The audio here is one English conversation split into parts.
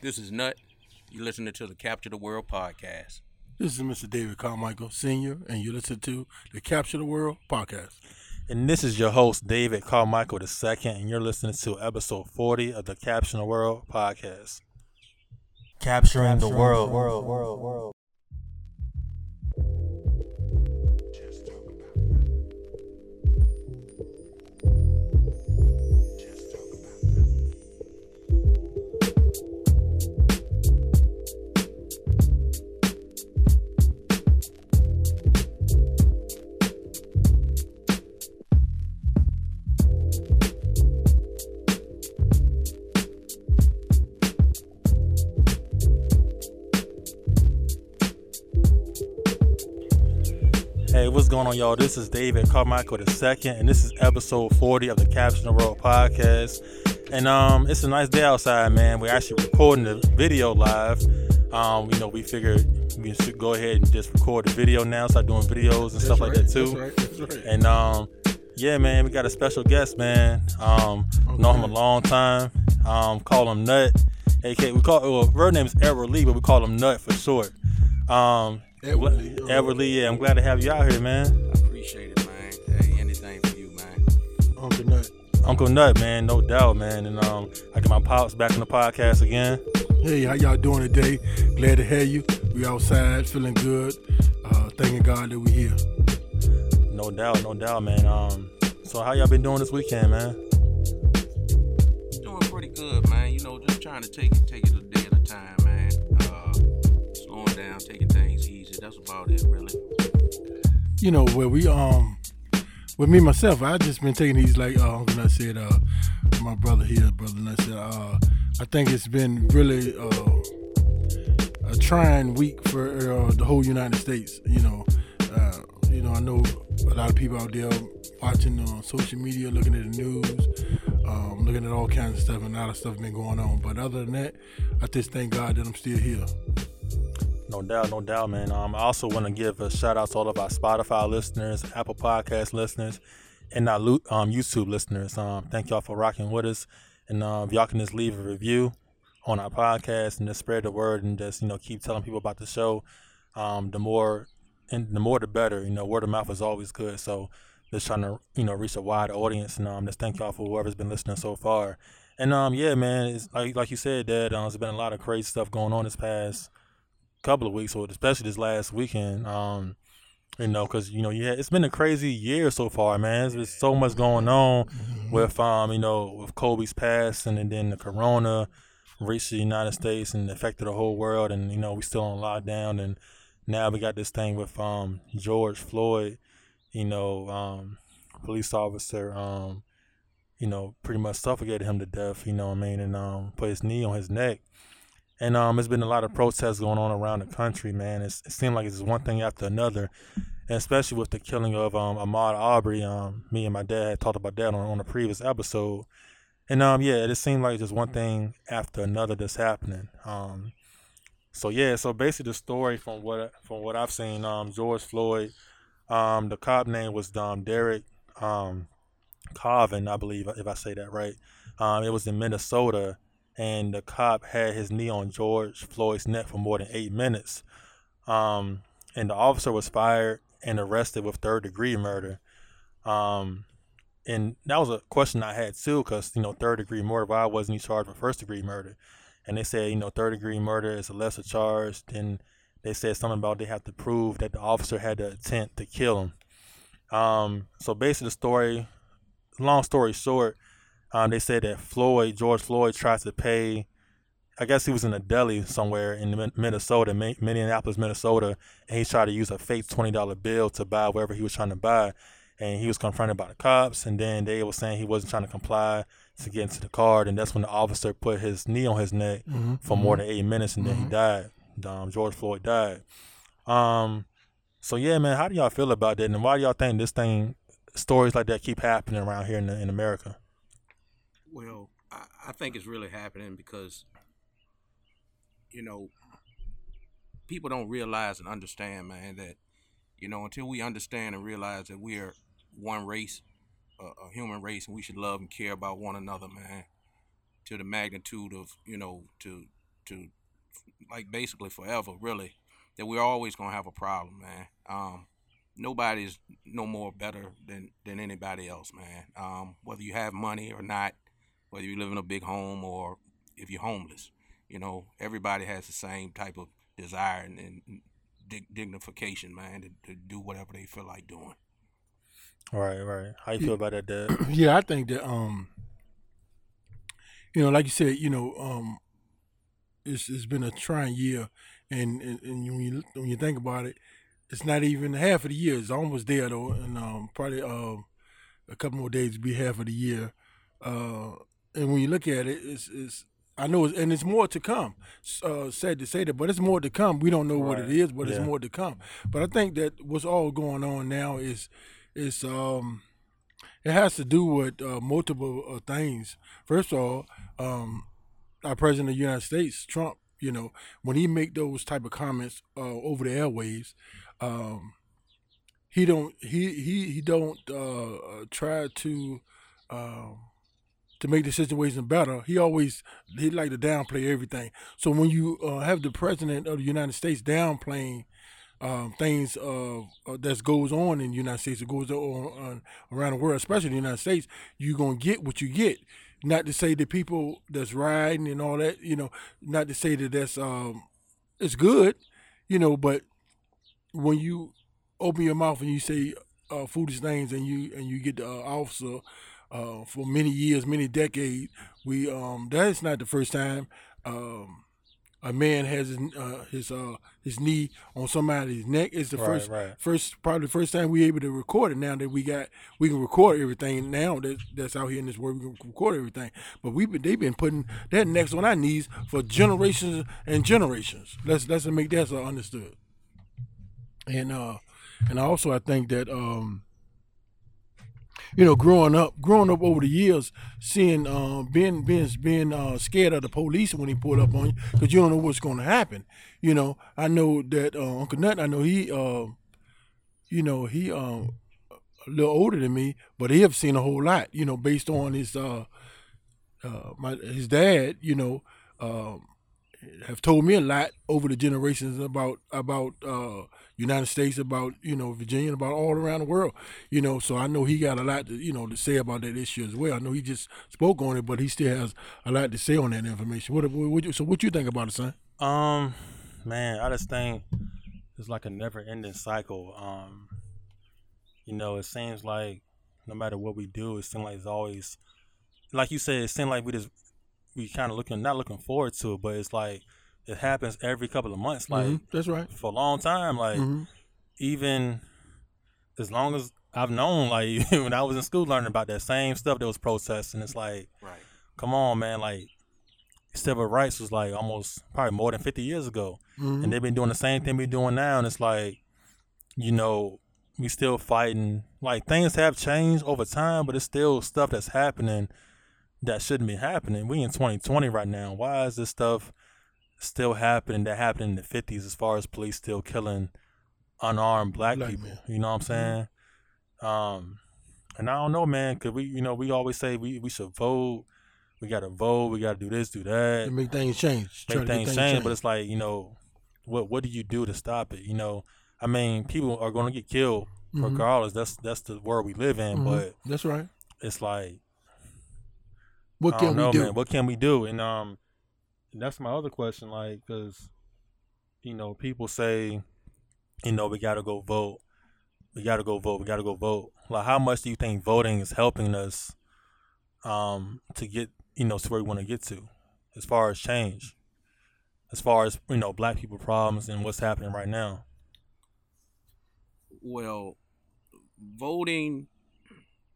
This is Nut. You're listening to the Capture the World podcast. This is Mr. David Carmichael, Sr., and you listen to the Capture the World podcast. And this is your host, David Carmichael II, and you're listening to episode 40 of the Capture the World podcast. Capturing, the world. world, world, world. Going on, y'all? This is David Carmichael II, and this is episode 40 of the Capture the World podcast. And um, it's a nice day outside, man. We're actually recording the video live. Um, you know, we figured we should go ahead and just record the video now, start doing videos and stuff like that too. That's right. That's right. And um, yeah, man, we got a special guest, man. Um, know him a long time. Um, call him Nut. AK, we call well, her name is Edward Lee, but we call him Nut for short. Um, Edward Lee, all right. Yeah, I'm glad to have you out here, man. I appreciate it, man. Hey, anything for you, man. Uncle Nut. Uncle Nut, man, no doubt, man. And um, I get my pops back on the podcast again. Hey, how y'all doing today? Glad to have you. We outside, feeling good. Uh, thanking God that we here. No doubt, no doubt, man. Um, so how y'all been doing this weekend, man? Doing pretty good, man. You know, just trying to take it, take it a day at a time, man. Uh, slowing down, taking things easy. That's about it, really. You know, where we um, with me myself, I just been taking these like uh, Uncle Nut said. Uh, my brother here, brother and I said. Uh, I think it's been really uh, a trying week for uh, the whole United States. You know, uh, you know, I know a lot of people out there watching on social media, looking at the news, um, looking at all kinds of stuff, and a lot of stuff been going on. But other than that, I just thank God that I'm still here. No doubt, no doubt, man. Um, I also want to give a shout out to all of our Spotify listeners, Apple Podcast listeners, and our um, YouTube listeners. Um, thank y'all for rocking with us. And uh, if y'all can just leave a review on our podcast and just spread the word and just you know keep telling people about the show. Um, the more and the more the better. You know, word of mouth is always good. So just trying to you know reach a wide audience. And um, just thank y'all for whoever's been listening so far. And um, yeah, man, it's like like you said, Dad. Um, there's been a lot of crazy stuff going on this past couple of weeks, or especially this last weekend. Um, you know, because you know, yeah, it's been a crazy year so far, man. There's been so much going on with um, you know, with Kobe's passing, and then the Corona reached the United States and affected the whole world, and you know, we still on lockdown, and now we got this thing with um George Floyd, you know, um, police officer, um, you know, pretty much suffocated him to death, you know what I mean, and um, put his knee on his neck. And um, there's been a lot of protests going on around the country, man. It's, it seemed like it's one thing after another, and especially with the killing of um, Ahmaud Arbery. Um, me and my dad talked about that on, on a previous episode. And um, yeah, it seemed like just one thing after another that's happening. Um, so yeah, so basically the story from what from what I've seen, um, George Floyd, um, the cop name was um, Derek um, Carvin, I believe, if I say that right. Um, it was in Minnesota, and the cop had his knee on George Floyd's neck for more than eight minutes. Um, and the officer was fired and arrested with third degree murder. Um, and that was a question I had too, because you know third degree murder. Why wasn't he charged with first degree murder? And they said you know third degree murder is a lesser charge. Then they said something about they have to prove that the officer had the intent to kill him. Um, so basically, the story, long story short, um, they said that Floyd, George Floyd, tried to pay. I guess he was in a deli somewhere in Minnesota, Minneapolis, Minnesota, and he tried to use a fake twenty dollar bill to buy whatever he was trying to buy. And he was confronted by the cops, and then they were saying he wasn't trying to comply to get into the car. And that's when the officer put his knee on his neck for more than eight minutes, and then he died. Um, George Floyd died. Um, so yeah, man, how do y'all feel about that? And why do y'all think this thing, stories like that, keep happening around here in, in America? Well, I, I think it's really happening because, you know, people don't realize and understand, man, that, you know, until we understand and realize that we are one race, a, human race, and we should love and care about one another, man, to the magnitude of, you know, to to like basically forever, really, that we're always gonna have a problem, man. Um, nobody's no more better than than anybody else, man. Um, whether you have money or not, whether you live in a big home or if you're homeless, you know, everybody has the same type of desire and, and dig- dignification, man, to, to do whatever they feel like doing. Right, right. How you feel about that, Dad? yeah, I think that um, you know, like you said, you know, um, it's it's been a trying year, and and, and when you when you think about it, it's not even half of the year. It's almost there though, and um, probably um, a couple more days to be half of the year. Uh, and when you look at it, it's it's I know, it's, and it's more to come. Uh, sad to say that, but it's more to come. We don't know what it is, but Yeah. it's more to come. But I think that what's all going on now is is um, it has to do with uh, multiple uh, things. First of all, um, our president of the United States, Trump, you know, when he make those type of comments uh, over the airwaves, um, he don't he he he don't uh, uh, try to um, to make the situation better. He always he like to downplay everything. So when you uh, have the president of the United States downplaying um, things uh, that goes on in the United States, that goes on, on around the world, especially the United States, you're gonna get what you get. Not to say that people that's riding and all that, you know, not to say that that's um, it's good, you know, but when you open your mouth and you say uh, foolish things and you and you get the uh, officer uh, for many years, many decades, we um, that is not the first time um, a man has his uh, his uh, his knee on somebody's neck. It's the Right, first right. first probably the first time we able to record it. Now that we got we can record everything now that that's out here in this world, we can record everything. But we've been they've been putting that necks on our knees for generations and generations. Let's let's make that so understood. And uh and also I think that um you know, growing up, growing up over the years, seeing, um, being, being, being uh, scared of the police when he pulled up on you, because you don't know what's going to happen. You know, I know that uh, Uncle Nut, I know he, uh, you know, he um, a little older than me, but he have seen a whole lot. You know, based on his, uh, uh, my his dad, you know, um, have told me a lot over the generations about about uh, United States, about you know Virginia, about all around the world. You know, so I know he got a lot to you know to say about that issue as well. I know he just spoke on it, but he still has a lot to say on that information. What, what, what you, so what you think about it, son? Um, man, I just think it's like a never-ending cycle. Um, you know, it seems like no matter what we do, it seems like it's always, like you said, it seems like we just we kind of looking not looking forward to it, but it's like it happens every couple of months, like Mhm, that's right. for a long time, like Mhm. even as long as I've known, like when I was in school learning about that same stuff that was protesting, it's like Right. come on, man, like civil rights was like almost probably more than 50 years ago. Mhm. And they've been doing the same thing we're doing now. And it's like, you know, we still fighting. Like things have changed over time, but it's still stuff that's happening that shouldn't be happening. We in 2020 right now. Why is this stuff still happening that happened in the 50s as far as police still killing unarmed black, Black people? men. You know what I'm saying? Um, and I don't know, man, cause we, you know, we always say we, we should vote. We gotta vote. We gotta do this, do that To make things change. Make to get things change, but it's like you know, what what do you do to stop it? You know, I mean, people are going to get killed Mhm. regardless. That's that's the world we live in. Mhm. But that's right. it's like What can don't we do? man. What can we do? And um, that's my other question. Like, because you know, people say, you know, we got to go vote. We got to go vote. We got to go vote. Like, how much do you think voting is helping us um to get you know to where we want to get to, as far as change, as far as you know, black people problems and what's happening right now. Well, voting.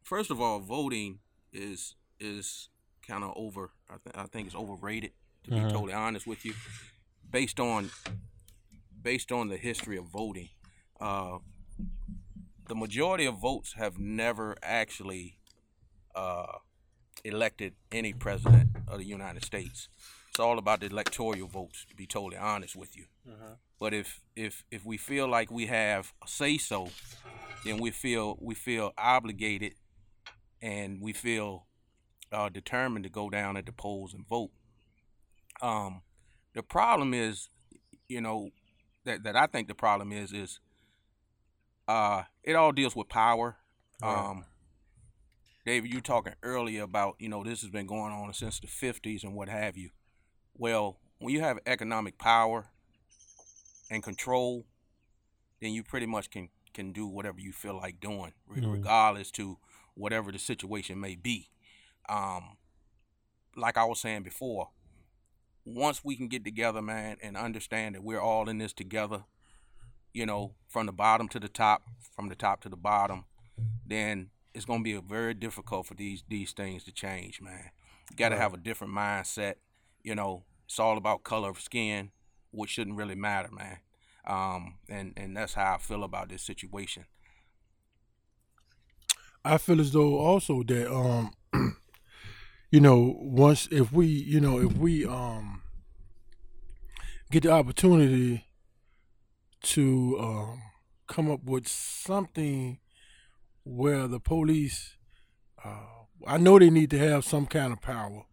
First of all, voting is is kind of over. I, th- I think it's overrated. To be Mhm. totally honest with you, based on based on the history of voting, uh, the majority of votes have never actually uh, elected any president of the United States. It's all about the electoral votes. To be totally honest with you. But if if if we feel like we have a say so, then we feel we feel obligated, and we feel uh, determined to go down at the polls and vote. Um, the problem is, you know, that that I think the problem is is uh it all deals with power. Right. Um David, you talking earlier about, you know, this has been going on since the fifties and what have you. Well, when you have economic power and control, then you pretty much can can do whatever you feel like doing, Mhm. regardless to whatever the situation may be. Um, like I was saying before, once we can get together, man, and understand that we're all in this together, you know, from the bottom to the top, from the top to the bottom, then it's gonna be a very difficult for these these things to change, man. You got to Right. have a different mindset. You know, it's all about color of skin, which shouldn't really matter, man. Um, and and that's how I feel about this situation. I feel as though also that um you know once if we you know if we um get the opportunity to um come up with something where the police uh I know they need to have some kind of power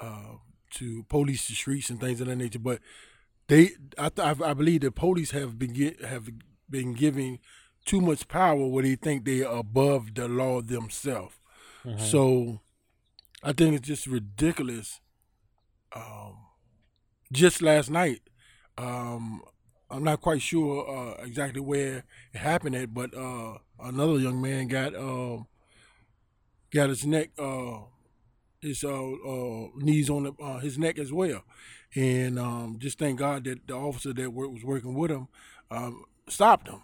uh to police the streets and things of that nature but they I th- I believe the police have been get, have been giving too much power where they think they are above the law themselves. Mhm. So I think it's just ridiculous. Um, just last night, um, I'm not quite sure uh, exactly where it happened at, but uh, another young man got um, got his neck, uh, his uh, uh, knees on the, uh, his neck as well, and um, just thank God that the officer that was working with him um, stopped him,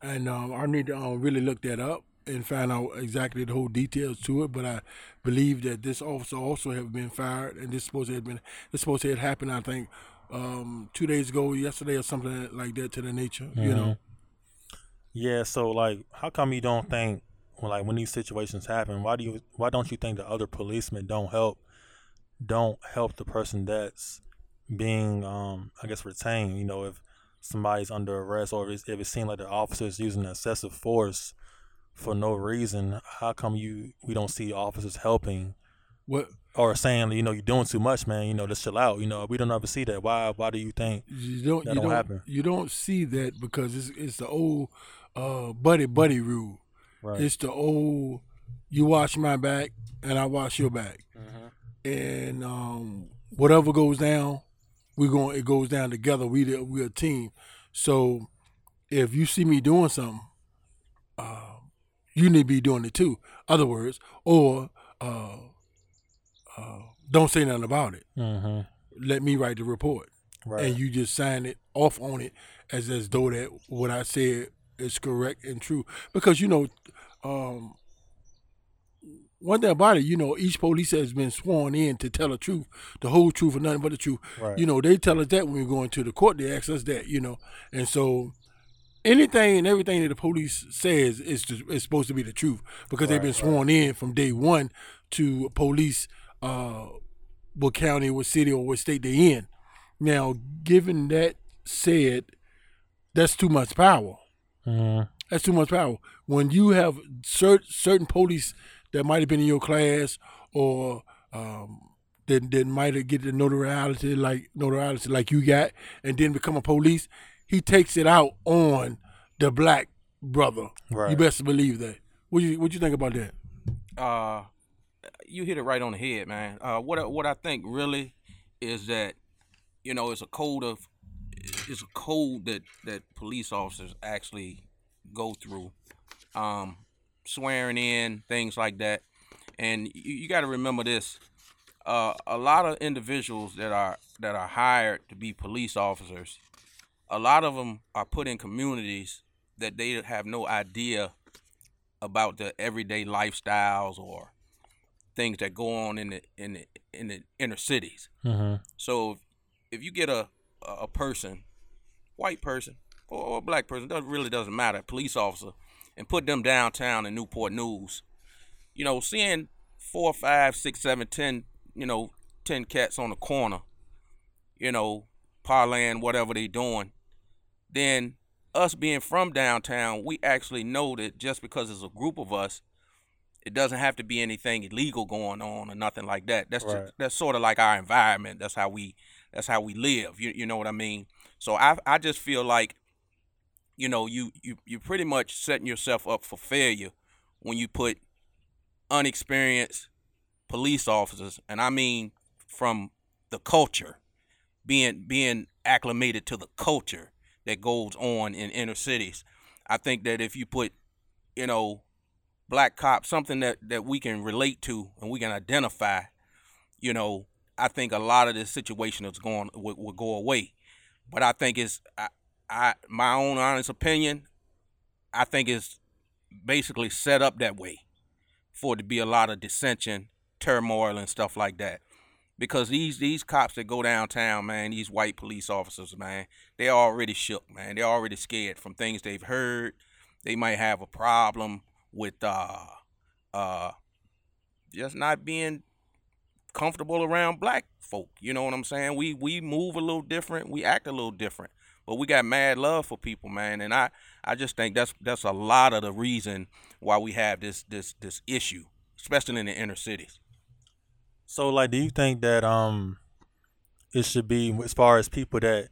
and um, I need to really look that up and find out exactly the whole details to it. But I believe that this officer also have been fired, and this supposed to have been this supposed to have happened. I think um, two days ago, yesterday, or something like that to the nature. You know, Yeah, so like, how come you don't think, when like when these situations happen, why do you, why don't you think the other policemen don't help, don't help the person that's being, um, I guess retained? You know, if somebody's under arrest or if, if it seems like the officer is using excessive force for no reason, how come you we don't see officers helping what or saying, you know, you're doing too much, man. You know, just chill out. You know, we don't ever see that. Why? Why do you think? you don't That you don't don't happen. you don't see that because it's it's the old uh, buddy buddy rule. Right. It's the old you wash my back and I wash your back. Mhm. and um, whatever goes down, we're going it goes down together. We we're a team. So if you see me doing something, uh, you need to be doing it too. Other words, or uh, uh, don't say nothing about it. Mhm. Let me write the report, Right. and you just sign it off on it as as though that what I said is correct and true. Because you know, um, one thing about it, you know, each police has been sworn in to tell the truth, the whole truth, and nothing but the truth. Right. You know, they tell us that when we go into the court, they ask us that. You know, and so anything and everything that the police says is to, is supposed to be the truth because they've been Right, right. sworn in from day one to police uh, what county, what city, or what state they're in. Now, given that said, that's too much power. Mhm. That's too much power. When you have cer- certain police that might have been in your class or um, that, that might have get the notoriety like notoriety like you got, and then become a police, he takes it out on the black brother. Right. You best believe that. What you what you think about that? uh, you hit it right on the head, man. Uh, what I- what I think really is that you know it's a code of it's a code that that police officers actually go through, um, swearing in things like that, and you, you got to remember this. Uh, a lot of individuals that are that are hired to be police officers, a lot of them are put in communities that they have no idea about the everyday lifestyles or things that go on in the in the in the inner cities. Mhm. So if, if you get a a person, white person or a black person, doesn't really doesn't matter, police officer, and put them downtown in Newport News, you know, seeing four, five, six, seven, ten, you know, ten cats on the corner, you know, parlaying whatever they doing, then us being from downtown, we actually know that just because it's a group of us, it doesn't have to be anything illegal going on or nothing like that. That's Right. just, that's sort of like our environment. That's how we That's how we live. You you know what I mean? So I I just feel like, you know, you you you're pretty much setting yourself up for failure when you put unexperienced police officers, and I mean from the culture, being being acclimated to the culture that goes on in inner cities. I think that if you put, you know, black cops, something that, that we can relate to and we can identify, you know, I think a lot of this situation is going will, will go away. But I think it's I, I my own honest opinion, I think it's basically set up that way for it to be a lot of dissension, turmoil and stuff like that. Because these these cops that go downtown, man, these white police officers, man, they're already shook, man. They're already scared from things they've heard. They might have a problem with uh uh just not being comfortable around black folk. You know what I'm saying? We we move a little different, we act a little different. But we got mad love for people, man, and I I just think that's that's a lot of the reason why we have this this this issue, especially in the inner cities. So, like, do you think that um, it should be as far as people that,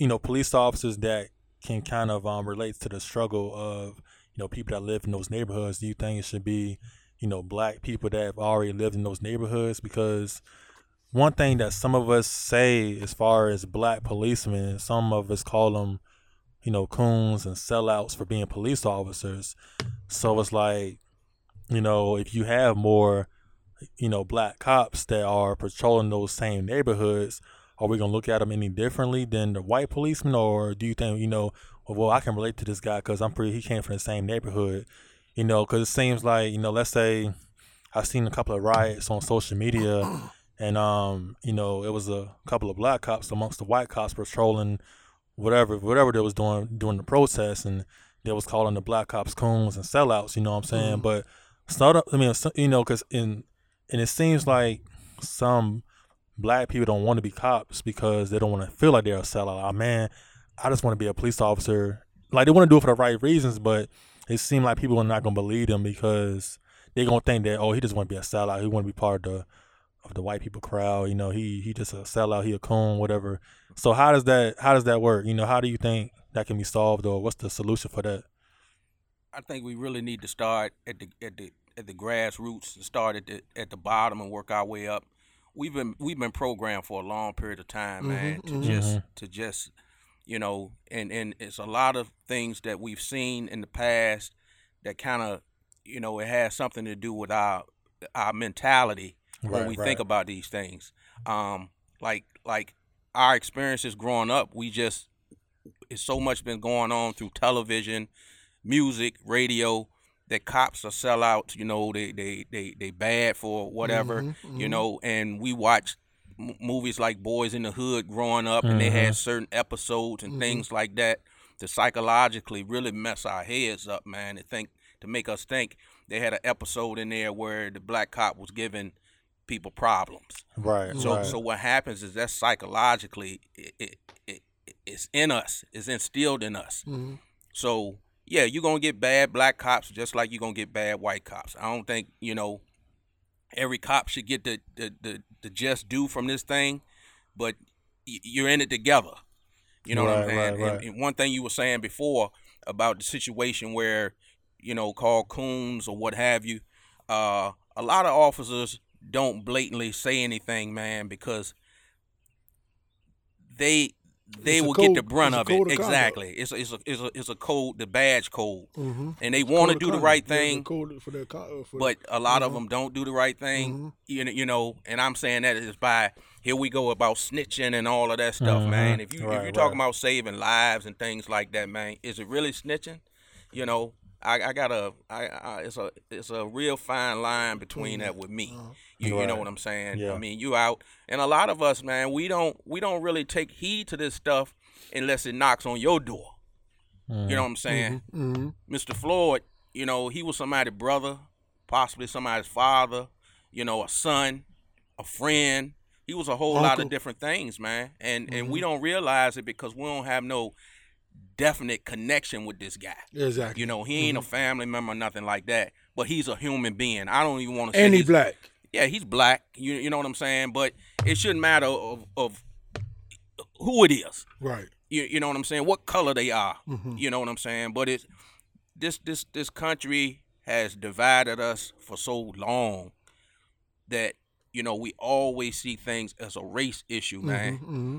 you know, police officers that can kind of um relate to the struggle of you know people that live in those neighborhoods? Do you think it should be, you know, black people that have already lived in those neighborhoods? Because one thing that some of us say as far as black policemen, some of us call them, you know, coons and sellouts for being police officers. So it's like, you know, if you have more you know, black cops that are patrolling those same neighborhoods, are we gonna look at them any differently than the white policemen, or do you think you know, well, I can relate to this guy because I'm pretty, he came from the same neighborhood, you know, because it seems like you know, let's say I've seen a couple of riots on social media, and um, you know, it was a couple of black cops amongst the white cops patrolling whatever whatever they was doing during the protest, and they was calling the black cops coons and sellouts, you know what I'm saying? Mm. But start up I mean, you know, because in and it seems like some black people don't want to be cops because they don't want to feel like they're a sellout. Man, I just want to be a police officer. Like they want to do it for the right reasons, but it seems like people are not gonna believe them because they're gonna think that oh he just want to be a sellout. He want to be part of the of the white people crowd. You know, he he just a sellout. He a coon, whatever. So how does that how does that work? You know, how do you think that can be solved, or what's the solution for that? I think we really need to start at the at the at the grassroots, and start at the at the bottom and work our way up. We've been we've been programmed for a long period of time, man, mm-hmm, to mm-hmm. just to just you know, and and it's a lot of things that we've seen in the past that kind of you know it has something to do with our our mentality right, when we right. think about these things. Um, like like our experiences growing up, we just it's so much been going on through television, music, radio that cops are sellouts. You know, they they they they bad for whatever. Mm-hmm, mm-hmm. You know, and we watch m- movies like Boys in the Hood growing up, mm-hmm. and they had mm-hmm. certain episodes and mm-hmm. things like that to psychologically really mess our heads up, man. To think to make us think. They had an episode in there where the black cop was giving people problems. Right. So right. so what happens is that psychologically it, it, it it's in us. It's instilled in us. Mm-hmm. So yeah, you're gonna get bad black cops just like you're gonna get bad white cops. I don't think you know every cop should get the the the, the just due from this thing, but you're in it together. You know right, what I'm saying? Right, right. And, and, one thing you were saying before about the situation where you know call coons or what have you, uh, a lot of officers don't blatantly say anything, man, because they they will code, get the brunt of it. Exactly. It's a, it's a it's a it's a code, the badge code, mm-hmm. and they want to do the right thing. Yeah, uh, but a lot mm-hmm. of them don't do the right thing. Mm-hmm. You know, you know, and I'm saying that is by here we go about snitching and all of that stuff, man. Mm-hmm. If you right, if you're talking about saving lives and things like that, man, is it really snitching? You know, I, I got a, I, I, it's a, it's a real fine line between that with me. Uh-huh. You, right. you know what I'm saying? Yeah. I mean, you out, and a lot of us, man, we don't, we don't really take heed to this stuff unless it knocks on your door. Mm-hmm. You know what I'm saying? Mm-hmm. mm-hmm. Mr. Floyd, you know, he was somebody's brother, possibly somebody's father, you know, a son, a friend. He was a whole Uncle. lot of different things, man, and mm-hmm. and we mm-hmm. don't realize it because we don't have no definite connection with this guy. Exactly. You know, he ain't mm-hmm. a family member, nothing like that. But he's a human being. I don't even want to. say And he black. Yeah, he's black. You you know what I'm saying? But it shouldn't matter of, of who it is. Right. You, you know what I'm saying? What color they are. Mm-hmm. You know what I'm saying? But it's this this this country has divided us for so long that you know we always see things as a race issue, man. Mm-hmm.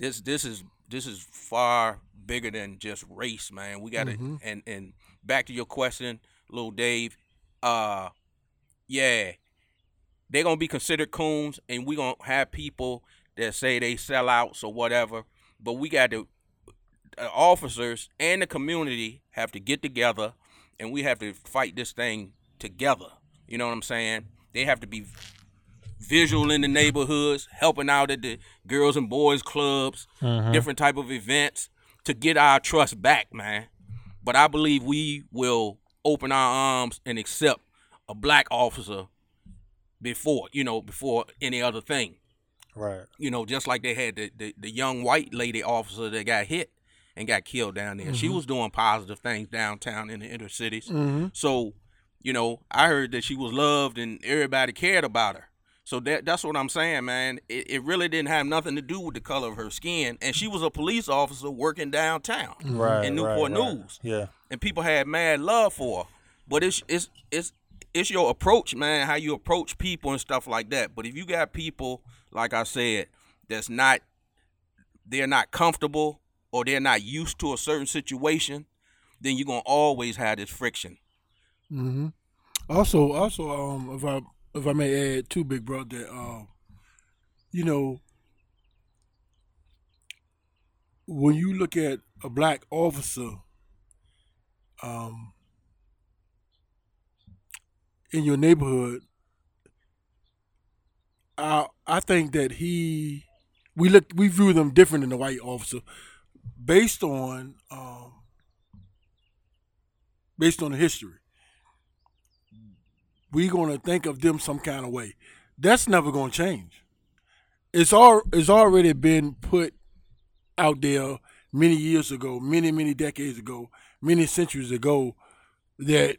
This this is this is far bigger than just race, man. We got to Mm-hmm. and and back to your question, little Dave. Uh, yeah, they're gonna be considered coons, and we gonna have people that say they sell outs or whatever. But we got to uh, officers and the community have to get together, and we have to fight this thing together. You know what I'm saying? They have to be visual in the neighborhoods, helping out at the girls and boys clubs, uh-huh. different type of events to get our trust back, man. But I believe we will open our arms and accept a black officer before, you know, before any other thing. Right. You know, just like they had the, the, the young white lady officer that got hit and got killed down there. She mm-hmm. was doing positive things downtown in the inner cities. Mm-hmm. So, you know, I heard that she was loved and everybody cared about her. So that that's what I'm saying, man. It, it really didn't have nothing to do with the color of her skin, and she was a police officer working downtown Right. in right, Newport right. News, Yeah. and people had mad love for her. But it's it's it's it's your approach, man, how you approach people and stuff like that. But if you got people, like I said, that's not they're not comfortable or they're not used to a certain situation, then you're gonna always have this friction. Mm-hmm. Also, also, um, if I if I may add too, big brother, that um, you know, when you look at a black officer, um, in your neighborhood, I I think that he, we look, we view them different than the white officer, based on, um, based on the history we gonna think of them some kind of way. That's never gonna change. It's all it's already been put out there many years ago, many many decades ago, many centuries ago, that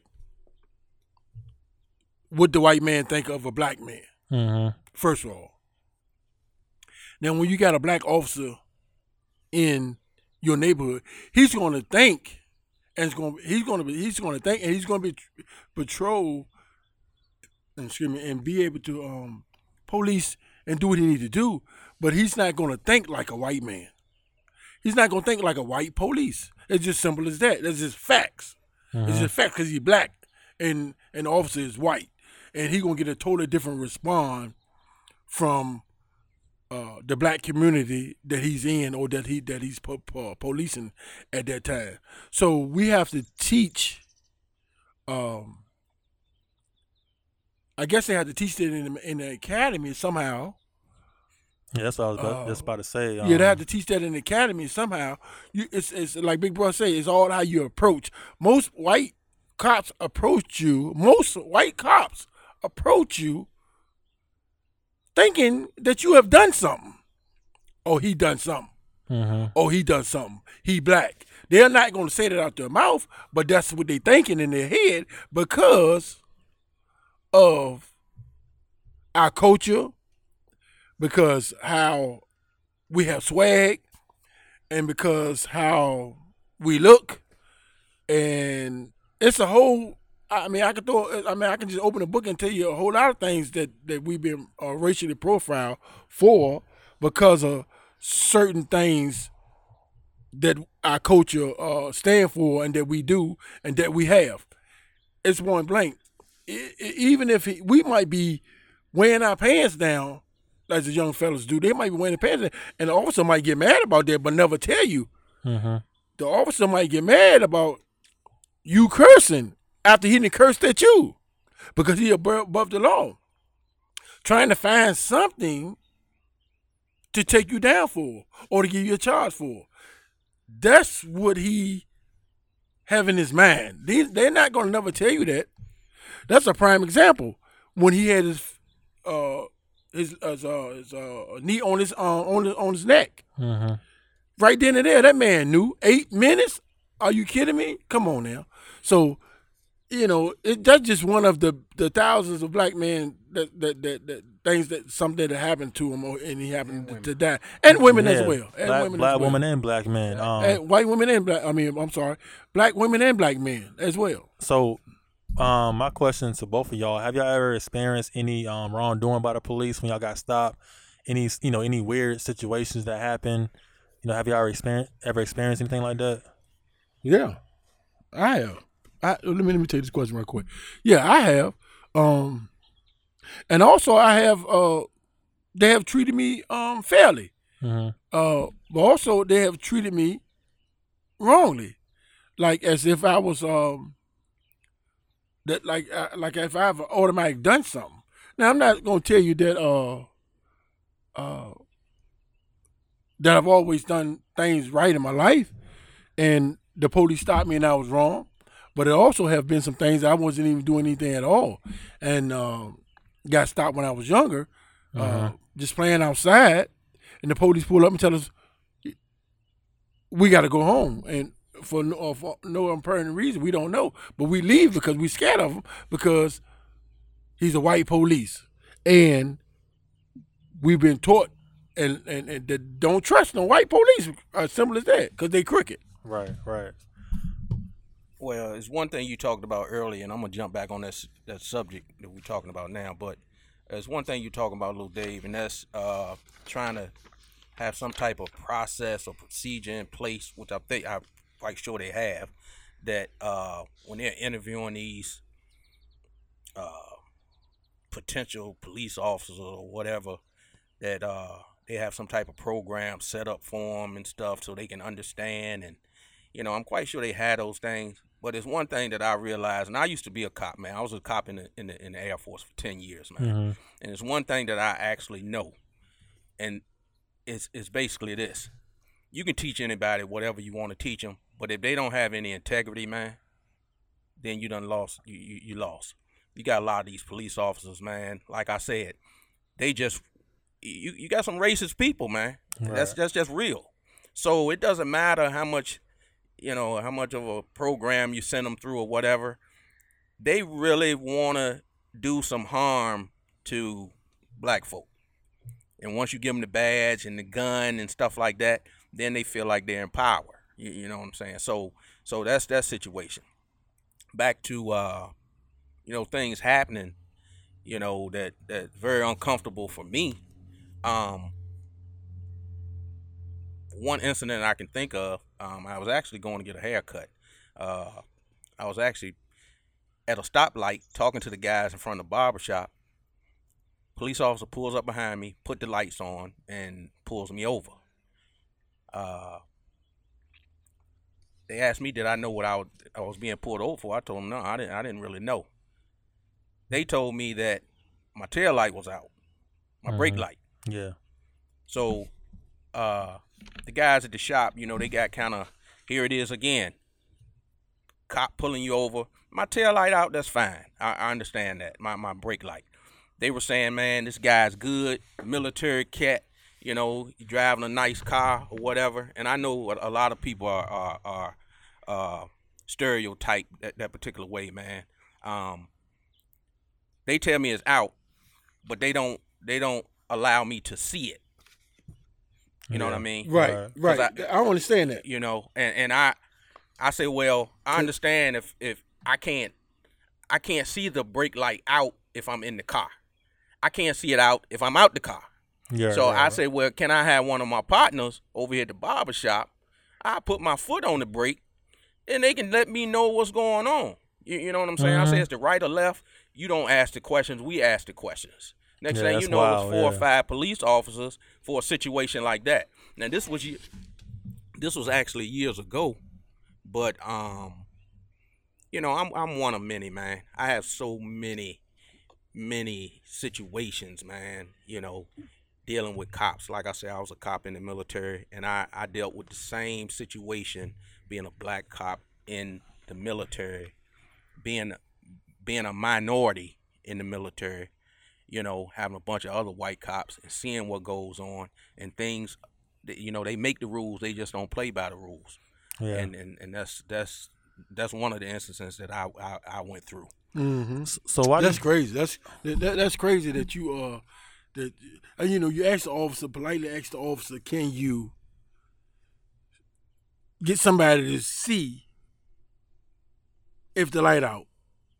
what the white man think of a black man. Mm-hmm. First of all, now when you got a black officer in your neighborhood, he's going to think, and it's going he's going to be he's going to think, and he's going to be patrol excuse me, and be able to um, police and do what he need to do. But he's not going to think like a white man. He's not going to think like a white police. It's just simple as that. That's just facts. It's just facts because he's black and and the officer is white, and he gonna get a totally different response from uh, the black community that he's in or that he that he's po- po- policing at that time. So we have to teach. Um, I guess they had to teach it in the, in the academy somehow. Yeah, that's what I was about, Uh, just about to say. Um, yeah, they have to teach that in the academy somehow. You, it's it's like Big Brother say, it's all how you approach. Most white cops approach you. Most white cops approach you, thinking that you have done something. Oh, he done something. mhm. Oh, he done something. He black. They're not going to say that out their mouth, but that's what they thinking in their head because of our culture, because how we have swag, and because how we look, and it's a whole. I mean, I could throw. I mean, I can just open a book and tell you a whole lot of things that that we've been uh, racially profiled for because of certain things that our culture uh, stand for and that we do and that we have. It's point blank. Even if he, we might be weighing our pants down, as the young fellas do, they might be wearing their pants down, and the officer might get mad about that, but never tell you. Mhm. The officer might get mad about you cursing after he didn't cursed at you because he above above the law, trying to find something to take you down for or to give you a charge for. That's what he have in his mind. These they're not gonna never tell you that. That's a prime example when he had his uh his his, uh, his uh, knee on his uh, on his on his neck. Mhm. Right then and there, that man knew eight minutes. Are you kidding me? Come on now. So you know, it, that's just one of the, the thousands of black men that that, that, that things that something that happened to him, or, and he happened to, to die, and women as well, and black, women black as well. women and black men. Um, And white women and black. I mean, I'm sorry, black women and black men as well. So, um, my question to both of y'all: Have y'all ever experienced any um wrongdoing by the police when y'all got stopped? Any you know any weird situations that happen? You know, have y'all ever experienced ever experienced anything like that? Yeah, I have. I, let me let me take this question real quick. Yeah, I have. Um, and also I have. Uh, they have treated me um fairly. Mm-hmm. Uh, but also they have treated me wrongly, like as if I was um that like uh, like if I've automatic done something. Now I'm not gonna tell you that uh uh that I've always done things right in my life, and the police stopped me and I was wrong. But it also have been some things I wasn't even doing anything at all, and uh, got stopped when I was younger, uh, just playing outside, and the police pull up and tell us we got to go home, and for no, uh, for no apparent reason we don't know, but we leave because we scared of him because he's a white police, and we've been taught and and, and that don't trust no white police. As simple as that, because they crooked. Right, right. Well, it's one thing you talked about earlier, and I'm gonna jump back on that that subject that we're talking about now. But there's one thing you're talking about, little Dave, and that's uh, trying to have some type of process or procedure in place, which I think I'm quite sure they have. That uh, when they're interviewing these uh, potential police officers or whatever, that uh, they have some type of program set up for them and stuff, so they can understand and you know, I'm quite sure they had those things. But it's one thing that I realized, and I used to be a cop, man. I was a cop in the in the, in the Air Force for ten years, man. Mm-hmm. And it's one thing that I actually know, and it's it's basically this: you can teach anybody whatever you want to teach them, but if they don't have any integrity, man, then you done lost. You you, you lost. You got a lot of these police officers, man. Like I said, they just you you got some racist people, man. And That's that's just real. So it doesn't matter how much you know how much of a program you send them through or whatever. They really want to do some harm to black folk. And once you give them the badge and the gun and stuff like that, then they feel like they're in power. You, you know what I'm saying? So so that's that situation. Back to uh, you know things happening, you know that that very uncomfortable for me. Um, one incident I can think of, um, I was actually going to get a haircut. Uh, I was actually at a stoplight talking to the guys in front of the barber shop. Police officer pulls up behind me, put the lights on, and pulls me over. Uh, they asked me, did I know what I, I was being pulled over for? I told them, no, I didn't. I didn't really know. They told me that my tail light was out, my brake Mhm. light. Yeah. So, uh, the guys at the shop, you know, they got kind of here it is again. Cop pulling you over. My tail light out, that's fine. I, I understand that. My my brake light. They were saying, man, this guy's good, military cat. You know, he driving a nice car or whatever. And I know a, a lot of people are are, are uh, stereotyped that, that particular way, man. Um, they tell me it's out, but they don't they don't allow me to see it. You know what I mean? Right, Right. right. 'Cause I, I- don't understand that. You know, and and I I say, well, I understand if if I can't I can't see the brake light out if I'm in the car. I can't see it out if I'm out the car. Yeah. so right, I say, well, can I have one of my partners over here at the barber shop? I put my foot on the brake, and they can let me know what's going on. You, you know what I'm saying? I say Mhm. it's the right or left. You don't ask the questions. We ask the questions. Next Yeah, thing you know, wild, it's four or five police officers for a situation like that. Now this was this was actually years ago, but um, you know, I'm I'm one of many, man. I have so many, many situations, man. You know, dealing with cops. Like I said, I was a cop in the military, and I I dealt with the same situation being a black cop in the military, being being a minority in the military. You know, having a bunch of other white cops and seeing what goes on and things. that, You know, they make the rules, they just don't play by the rules Yeah. and, and and that's that's that's one of the instances that I I, I went through. Mm-hmm. So why? That's do crazy. That's that, that- that's crazy that you uh that you know you ask the officer politely ask the officer, can you get somebody to see if the light out?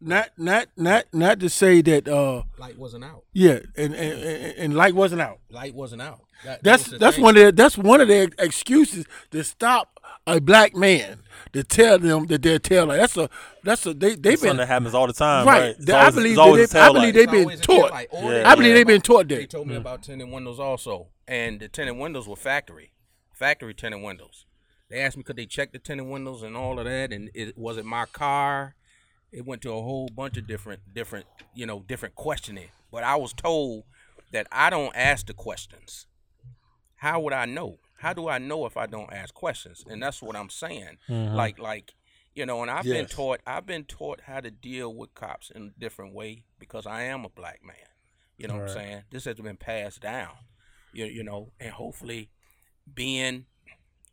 Not not not not to say that uh Light wasn't out. yeah and and, and, and light wasn't out. Light wasn't out. That- that That's the that's thing. one of their, that's one of their excuses to stop a black man to tell them that they're tail light. That's a that's a they they've something been that happens all the time, Right. right? It's I believe it's that they- a I tail believe light. they've been always a tail taught. Oh, yeah, I believe they've been taught They that. told me mm-hmm. about tinted windows also, and the tinted windows were factory, factory tinted windows. They asked me could they check the tinted windows and all of that, and it was it my car. It went to a whole bunch of different, different, you know, different questioning. But I was told that I don't ask the questions. How would I know? How do I know if I don't ask questions? And that's what I'm saying. Like, like, you know, and I've been taught. I've been taught how to deal with cops in a different way because I am a black man. You know what I'm saying? This has been passed down. You, you know, and hopefully being,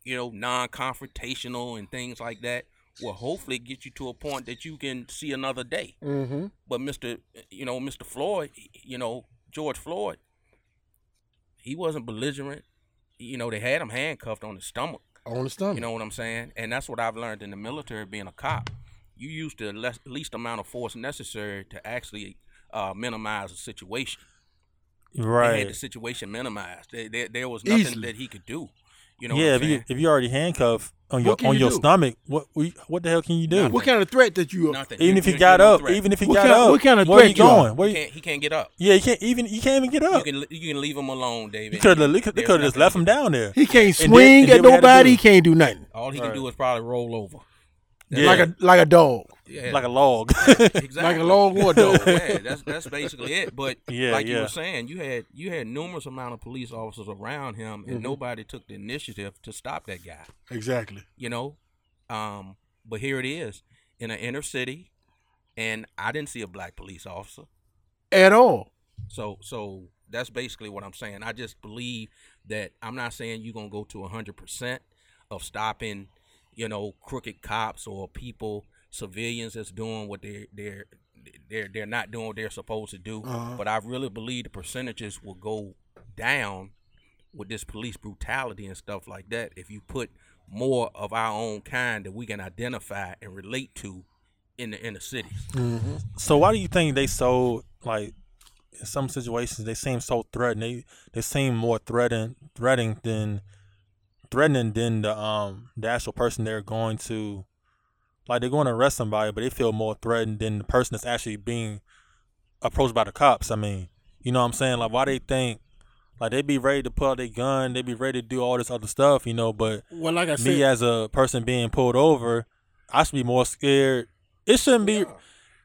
you know, non-confrontational and things like that will hopefully get you to a point that you can see another day. Mm-hmm. But Mr. You know, Mr. Floyd, you know, George Floyd, he wasn't belligerent. You know, they had him handcuffed on his stomach. On the stomach. You know what I'm saying? And that's what I've learned in the military being a cop. You use the less, least amount of force necessary to actually uh, minimize the situation. Right. They had the situation minimized. There, there, there was nothing Easily. that he could do. You know yeah, what if I'm you saying? if you already handcuffed on your What can on your do? stomach, what we- what the hell can you do? Nothing. what kind of threat that you? Nothing. Even if he got up, threat. even if he What got kind- up, what kind of where you threat you are? going? Where you you, can't, he can't get up. yeah, he can't even you can't even get up. You up. can you can leave him alone, David. You could have they could have just left him down there. He can't swing and at then we had to nobody. He can't do nothing. All he can do is probably roll over. Yeah. Like a like a dog. Yeah, like a log. exactly. like a log or a dog. yeah, that's that's basically it. But Yeah, like you yeah. were saying, you had you had numerous amount of police officers around him, Mm-hmm. and nobody took the initiative to stop that guy. Exactly. You know, um, but here it is in an inner city, and I didn't see a black police officer. At all. So so that's basically what I'm saying. I just believe that I'm not saying you're gonna go to hundred percent of stopping, you know, crooked cops or people, civilians that's doing what they're they're they're they're not doing what they're supposed to do. Uh-huh. But I really believe the percentages will go down with this police brutality and stuff like that if you put more of our own kind that we can identify and relate to in the in the cities. so why do you think they so like in some situations they seem so threatening? They they seem more threatening threatening than threatening than the um the actual person they're going to like they're going to arrest somebody, but they feel more threatened than the person that's actually being approached by the cops. I mean, you know what I'm saying? Like why they think like they'd be ready to pull out their gun, They'd be ready to do all this other stuff, you know, but Well, like I said, me as a person being pulled over, I should be more scared. It shouldn't be.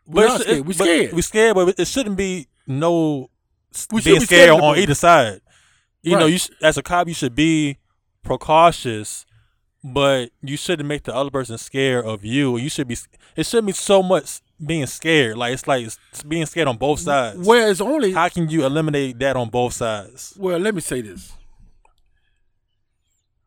We it are should- scared. We but scared. We scared, but it shouldn't be no We being be scared, scared on, the on police. either side. You know, you sh- as a cop, you should be precautious, but you shouldn't make the other person scared of you. You should be. It shouldn't be so much being scared. Like it's like it's being scared on both sides. where it's only How can you eliminate that on both sides? well, let me say this.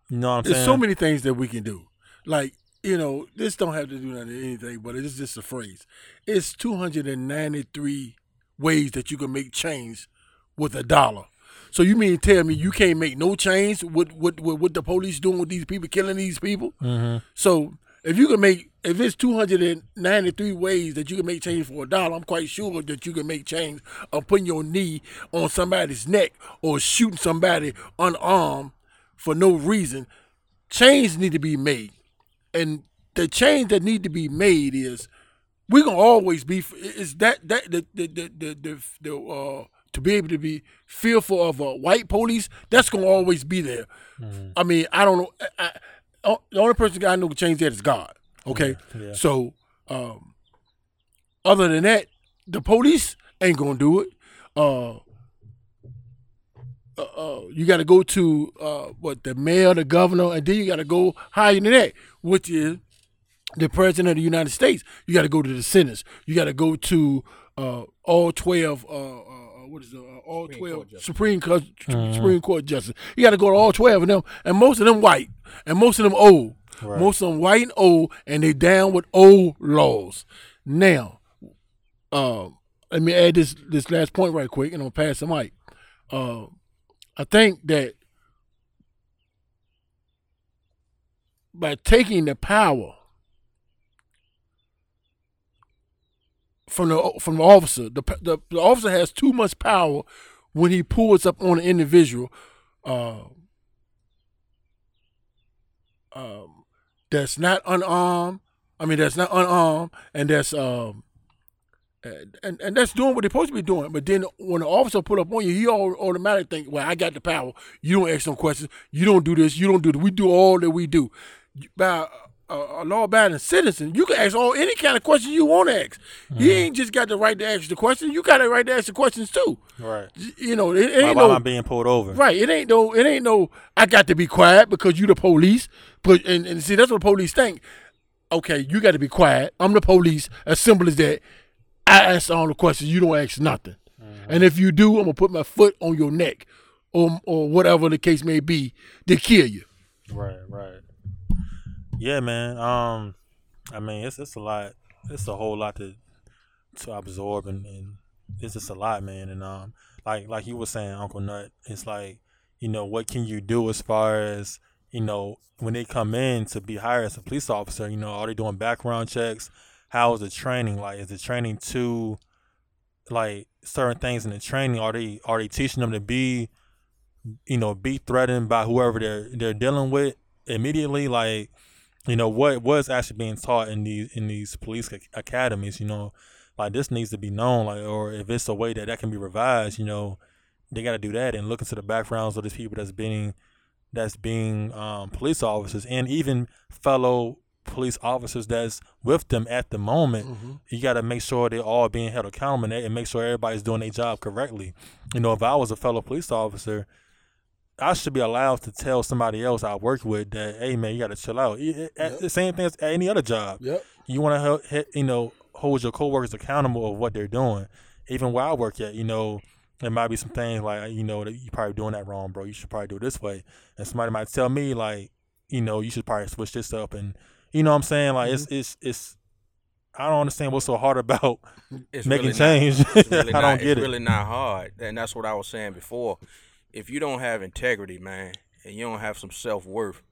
You know what I'm There's saying? so many things that we can do. Like, you know, this don't have to do nothing anything, but it's just a phrase. It's 293 ways that you can make change with a dollar. So you mean to tell me you can't make no change with with, with what the police doing with these people, killing these people? Mhm. So if you can make if it's 293 ways that you can make change for a dollar, I'm quite sure that you can make change of putting your knee on somebody's neck or shooting somebody unarmed for no reason. Change need to be made. And the change that need to be made is we're gonna always be is that that the the the the, the, the uh to be able to be fearful of a white police, that's gonna always be there. I mean, I don't know. I, I, the only person I know can change that is God. Okay, Yeah. so um, other than that, the police ain't gonna do it. Uh, uh, uh, you got to go to uh, what the mayor, the governor, and then you got to go higher than that, which is the president of the United States. You got to go to the senators. You got to go to uh, all twelve. Uh, uh, uh, what is it? Uh, all Supreme twelve Court justice. Supreme Court, Supreme Court justice. You got to go to all twelve of them, and most of them white, and most of them old. Right. Most of them white and old, and they down with old laws. Now, um, let me add this this last point right quick, and I'm gonna pass the mic. Uh, I think that by taking the power from the from the officer, the, the the officer has too much power when he pulls up on an individual. Uh, um, that's not unarmed. I mean, that's not unarmed, and that's um, and, and that's doing what they're supposed to be doing. But then when the officer pull up on you, he all, automatically think, "Well, I got the power. You don't ask no questions. You don't do this. You don't do that. We do all that we do." By a, a law-abiding citizen, you can ask all any kind of question you want to ask. He mm-hmm. ain't just got the right to ask the question. You got the right to ask the questions too. Right. You know, it, it ain't no am being pulled over? Right. It ain't no. It ain't no. I got to be quiet because you the police. But and, and see that's what the police think. Okay, you got to be quiet. I'm the police. As simple as that. I ask all the questions. You don't ask nothing. Mm-hmm. And if you do, I'm gonna put my foot on your neck, or or whatever the case may be, to kill you. Right, right. Yeah, man. Um, I mean, it's it's a lot. It's a whole lot to to absorb, and, and it's just a lot, man. And um, like like you were saying, Uncle Nut, it's like you know what can you do as far as you know when they come in to be hired as a police officer. You know, are they doing background checks? How is the training? Like, is the training to like certain things in the training? Are they are they teaching them to be you know, be threatened by whoever they're they're dealing with immediately. Like, you know, what was actually being taught in these in these police academies. You know, like this needs to be known. Like, or if it's a way that that can be revised, you know, they got to do that and look into the backgrounds of these people that's being that's being um, police officers and even fellow police officers that's with them at the moment. You got to make sure they're all being held accountable and, and make sure everybody's doing their job correctly. You know, if I was a fellow police officer, I should be allowed to tell somebody else I work with that, hey man, you got to chill out. It- it- Yep. The same thing as at any other job. Yep. You want to help, you know, hold your coworkers accountable of what they're doing. Even where I work at, you know, there might be some things like, you know, that you probably doing that wrong, bro. You should probably do it this way. And somebody might tell me like, you know, you should probably switch this up. And you know what I'm saying? Like it's mm-hmm. it's it's. I don't understand what's so hard about It's making really change. Not, it's really I not, don't get it's it. really not hard, and that's what I was saying before. If you don't have integrity, man, and you don't have some self worth,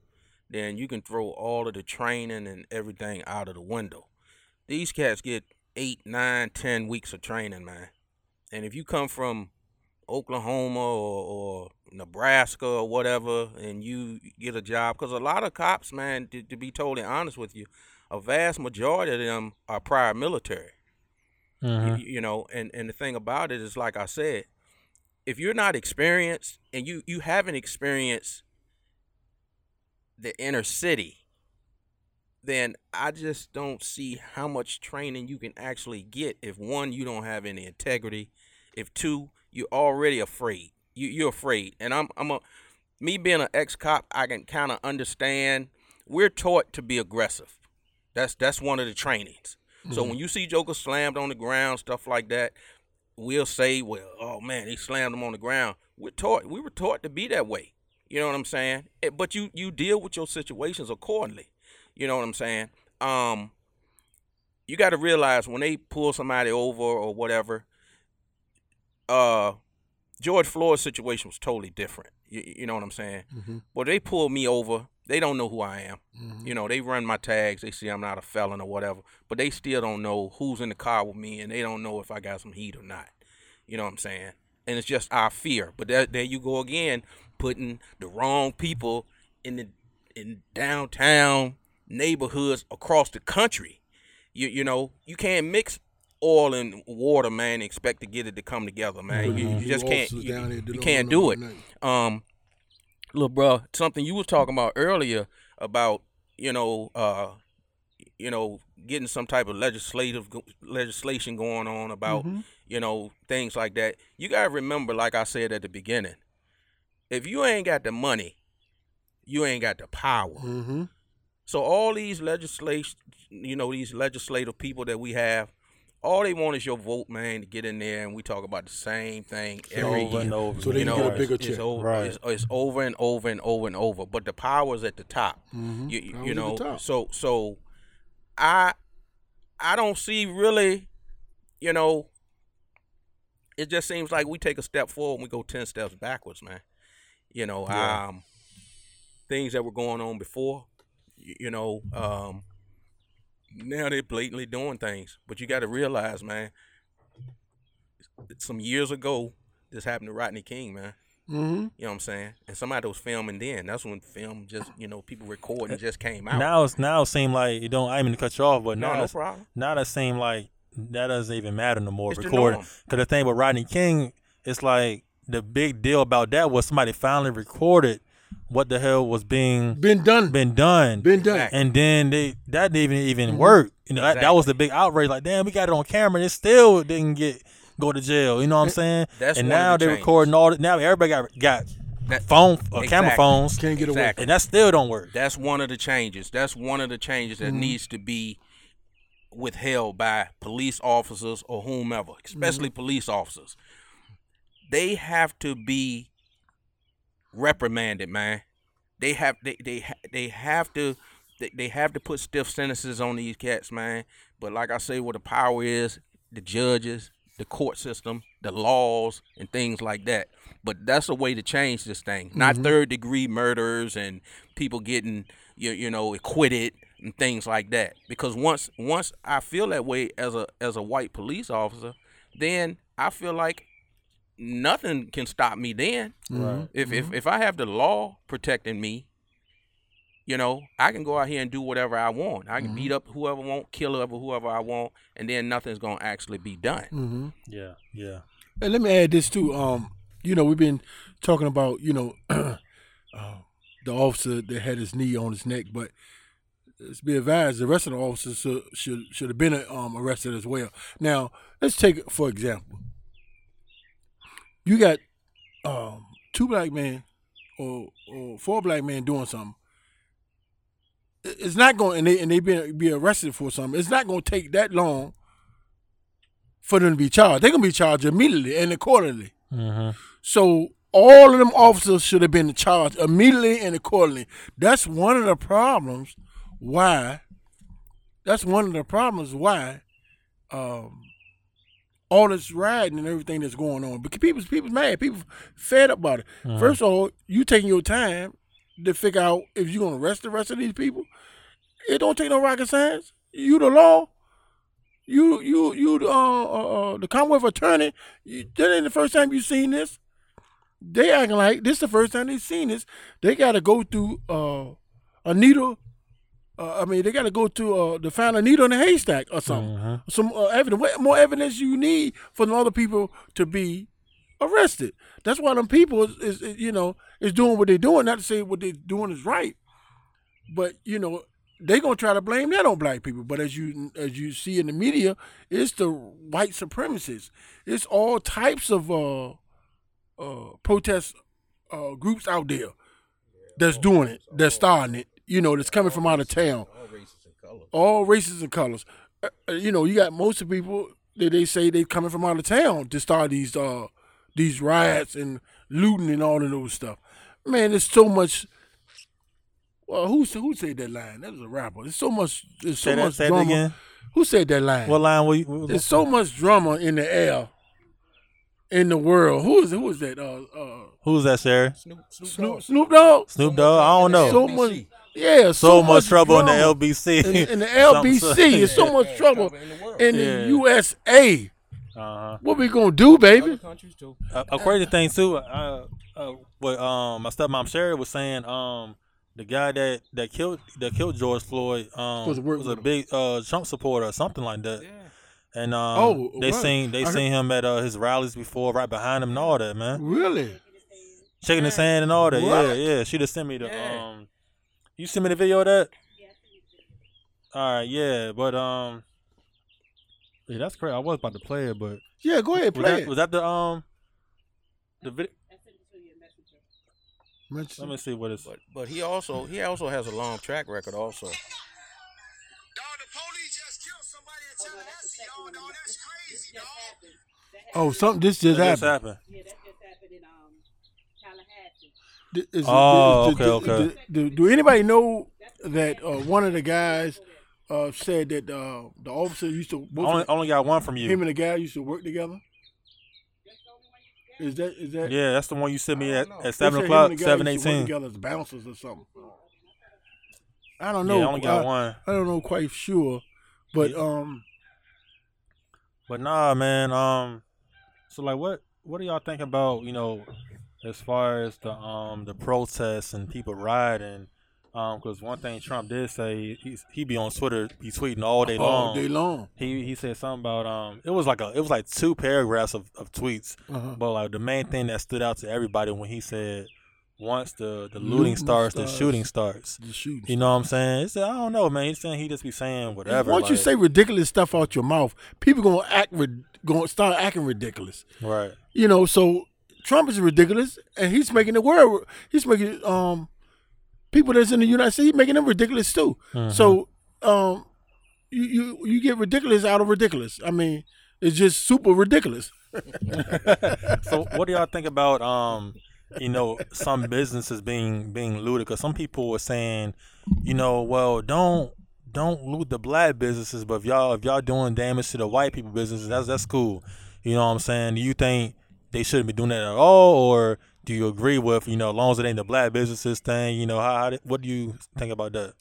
then you can throw all of the training and everything out of the window. These cats get eight, nine, ten weeks of training, man. And if you come from Oklahoma or, or Nebraska or whatever, and you get a job, because a lot of cops, man, to, to be totally honest with you, a vast majority of them are prior military. Mhm. You, you know, and, and the thing about it is, like I said, if you're not experienced and you, you haven't experienced the inner city, then I just don't see how much training you can actually get if one, you don't have any integrity, if two, you're already afraid. You you're afraid. And I'm I'm a me being an ex cop, I can kind of understand. We're taught to be aggressive. That's that's one of the trainings. So mm-hmm. when you see Joker slammed on the ground, stuff like that, we'll say, "Well, oh man, he slammed him on the ground." We're taught. We were taught to be that way. You know what I'm saying? Eh, But you you deal with your situations accordingly. You know what I'm saying? Um, you got to realize when they pull somebody over or whatever. Uh, George Floyd's situation was totally different. You, you know what I'm saying? Mhm. Well, they pulled me over. They don't know who I am. Mhm. You know, they run my tags. They see I'm not a felon or whatever, but they still don't know who's in the car with me, and they don't know if I got some heat or not. You know what I'm saying? And it's just our fear. But there, there you go again, putting the wrong people in the in downtown neighborhoods across the country. You you know, you can't mix oil and water, man, and expect to get it to come together, man. You, you just can't. You, you can't do it um little bro something you was talking about earlier about you know uh you know getting some type of legislative legislation going on about Mhm. you know things like that you got to remember like i said at the beginning if you ain't got the money you ain't got the power Mhm. so all these legislation, you know, these legislative people that we have, all they want is your vote, man, to get in there and we talk about the same thing every over year. and over. So they you know, get a bigger it's, it's over, Right. it's, it's over and over and over and over. But the power's at the top. Mhm. You, you- Power's the know, top. so so I I don't see really, you know, it just seems like we take a step forward and we go ten steps backwards, man. You know, Yeah. um, things that were going on before, you, you know, um, now they're blatantly doing things. But you got to realize, man, some years ago, this happened to Rodney King, man. Mm-hmm. You know what I'm saying? And somebody was filming then. That's when film just, you know, people recording just came out. Now it's now it seem like you don't. I mean to cut you off, but now no it's- problem. now that seem like that doesn't even matter no more. It's recording because the thing with Rodney King, it's like the big deal about that was somebody finally recorded what the hell was being Been done. been done, Been done. Exactly. and then they that didn't even Mm-hmm. work. You know that, that was the big outrage. Like damn, we got it on camera, and it still didn't get go to jail. You know what I'm saying? That's and now they're changes. recording all. The, now everybody got got That- phone uh, camera phones, Can't get away. Exactly. and that still don't work. That's one of the changes. That's one of the changes that needs to be withheld by police officers or whomever, especially police officers. They have to be reprimanded, man. They have they they they have to they, they have to put stiff sentences on these cats, man. But like I say, what the power is, the judges, the court system, the laws, and things like that. But that's a way to change this thing. Not mm-hmm. third degree murders and people getting you, you know acquitted and things like that. Because once once I feel that way as a as a white police officer, then I feel like nothing can stop me then. Right. If if if I have the law protecting me, you know, I can go out here and do whatever I want. I can beat up whoever I want, kill whoever whoever I want, and then nothing's gonna actually be done. Mm-hmm. Yeah, yeah. And let me add this too. Um, you know, we've been talking about you know uh, the officer that had his knee on his neck, but let's be advised the rest of the officers should should, should have been um, arrested as well. Now, let's take for example. You got um, two black men or, or four black men doing something. It's not going, and they and they be be arrested for something. It's not going to take that long for them to be charged. They're gonna be charged immediately and accordingly. Mm-hmm. So all of them officers should have been charged immediately and accordingly. That's one of the problems why. That's one of the problems why. Um, all this riding and everything that's going on because people people's mad. People fed up about it. First of all, you taking your time to figure out if you're gonna arrest the rest of these people. It don't take no rocket science. You the law. You you you the, uh, uh, uh, the Commonwealth attorney. You, that ain't the first time you seen this. They acting like this the first time they seen this. They got to go through uh, a needle. Uh, I mean, they got to go to uh, to find a needle in a haystack or something. Some uh, evidence. What more evidence you need for the other people to be arrested? That's why them people is, is, is you know is doing what they're doing. Not to say what they're doing is right, but you know they gonna try to blame that on black people. But as you as you see in the media, it's the white supremacists. It's all types of uh, uh, protest uh, groups out there that's doing it, that's starting it. You know, that's coming from out of town. All races and colors. All races and colors. Uh, uh, you know, you got most of the people that they say they coming from out of town to start these uh these riots and looting and all of those stuff. Man, there's so much. Well, who who said that line? That was a rapper. There's so much. There's so Say that- much say drama. again. Who said that line? What line were you? what- There's so much drama in the air, in the world. Who is who is that? Uh, uh, Who's that, Sherry? Snoop Snoop Snoop Dogg. Snoop Dogg. Snoop Dogg. I don't know. So much, yeah, so, so much trouble in the LBC. In, in the LBC, it's so much trouble trouble in the world. in Yeah. the USA. Uh-huh. What we gonna do, baby? Other countries too. A, a crazy thing too. Uh, uh, what um my stepmom Sherry was saying. Um, the guy that that killed that killed George Floyd um Was was, a big uh Trump supporter or something like that. Yeah. And um, Oh, they right. seen they I heard- seen him at uh, his rallies before, right behind him and all that, man. Really? Shaking his hand and all that. Yeah, yeah. She just sent me the Yeah. um. You sent me the video of that. All right, yeah, but um. Yeah, that's crazy. I was about to play it, but Yeah, go ahead, was play that, it. was that the um the video? Let me see what it's. But but he also he also has a long track record also. Dog, the police just killed somebody in Tallahassee, y'all. Dog, that Oh, something this just What just happened. happened? Yeah, just happened in um Tallahassee. D- is- Oh, is- okay, do- okay. Do, do- anybody know that uh, one of the guys uh, said that uh, the officer used to Only, only got one from you? him and the guy used to work together? Is that is that? Yeah, that's the one you sent me at, I don't know. at seven o'clock, and the guy seven used to work eighteen. Together as bouncers or something. I don't know. I only got I, one. I don't know quite sure, but Yeah. um, But nah, man. Um, so like, what what do y'all think about you know, as far as the um the protests and people rioting? Um, because one thing Trump did say, he's he be on Twitter, be tweeting all day long. all day long. He he said something about um, it was like a it was like two paragraphs of, of tweets, Uh-huh. but like the main thing that stood out to everybody when he said, once the the looting, Looting starts, the shooting starts. The shooting. You know what I'm saying? He said, I don't know, man. He's saying he just be saying whatever. Once you say ridiculous stuff out your mouth, people gonna act gonna start acting ridiculous. right, You know, so Trump is ridiculous, and he's making the world. He's making um people that's in the United States, he's making them ridiculous too. Mm-hmm. So um, you you you get ridiculous out of ridiculous. I mean, it's just super ridiculous. so what do y'all think about um you know some businesses being being looted because some people were saying you know well don't don't loot the black businesses but if y'all if y'all doing damage to the white people businesses that's that's cool you know what i'm saying do you think they shouldn't be doing that at all or do you agree with you know as long as it ain't the black businesses thing you know how, how what do you think about that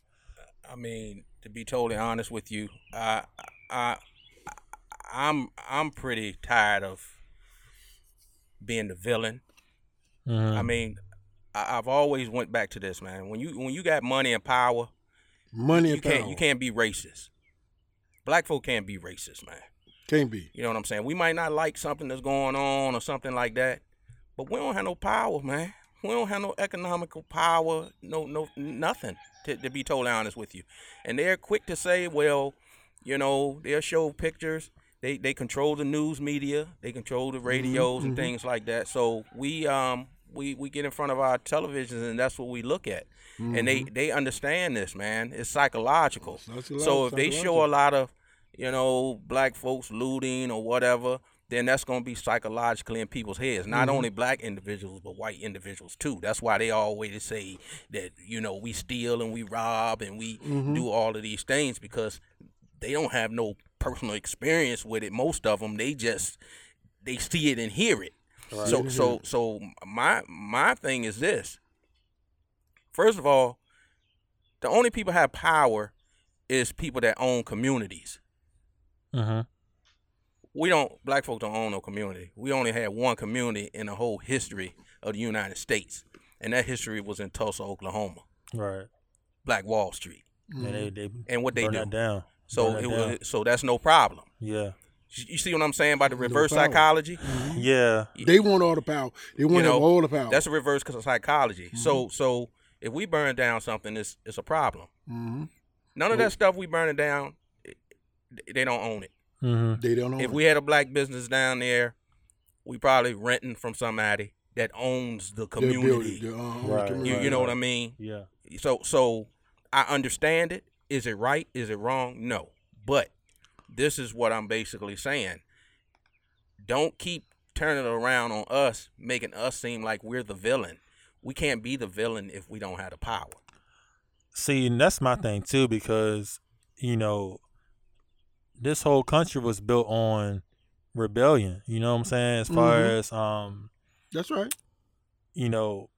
I mean, to be totally honest with you, I, I, I'm, I'm pretty tired of being the villain. Mhm. I mean, I, I've always went back to this, man. When you, when you got money and power, Money you and can't, power. you can't be racist. Black folk can't be racist, man. Can't be. You know what I'm saying? We might not like something that's going on or something like that, but we don't have no power, man. We don't have no economical power, no, no, nothing. To, to be totally honest with you, and they're quick to say, well, you know, they'll show pictures. They they control the news media. They control the mm-hmm, radios and mm-hmm. things like that. So we um we we get in front of our televisions and that's what we look at. And they mm-hmm. they understand this, man. It's psychological. Psycholo- So if they show a lot of you know, black folks looting or whatever, then that's going to be psychologically in people's heads. Not mm-hmm. only black individuals, but white individuals too. That's why they always say that, you know, we steal and we rob and we mm-hmm. do all of these things because they don't have no personal experience with it. Most of them, they just, they see it and hear it. So, so, mm-hmm. so my, my thing is this. First of all, the only people have power is people that own communities Mhm. we don't black folks don't own no community. We only had one community in the whole history of the United States, and that history was in Tulsa, Oklahoma, right Black Wall Street. yeah, they, they And what they burn do. that down So Burn it that down. was, so that's no problem. yeah You you see what I'm saying about the reverse power. psychology? yeah They want all the power. They want You know, all the power. That's a reverse psychology. Mm-hmm. So so if we burn down something, it's it's a problem. hmm None of that stuff we burning down, it- they don't own it. hmm They don't know. If we had a black business down there, we probably renting from somebody that owns the Their building, community. their, uh, Right, community. You, you know what. I mean? yeah So so I understand it. Is it right? Is it wrong? No. But this is what I'm basically saying. Don't keep turning it around on us, making us seem like we're the villain. We can't be the villain if we don't have the power. See, and that's my thing too, because you know, this whole country was built on rebellion. You know what I'm saying? As far Mhm. as um, That's right. you know,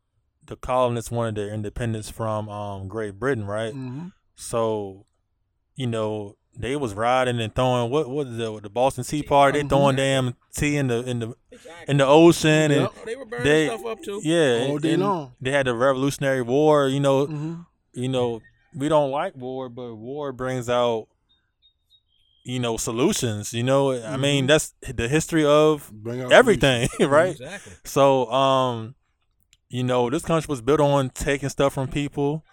the colonists wanted their independence from um Great Britain, right? hmm So, you know, they was riding and throwing what what is it, the Boston Tea Party? They throwing damn tea in the in the in the ocean and Yep. Oh, they were burning they stuff up too. yeah, All day long. They had the Revolutionary War. You know, hmm you know, we don't like war, but war brings out, you know, solutions. You know, I mean, Mhm. that's the history of Bring out everything, right? Exactly. So, um, you know, this country was built on taking stuff from people.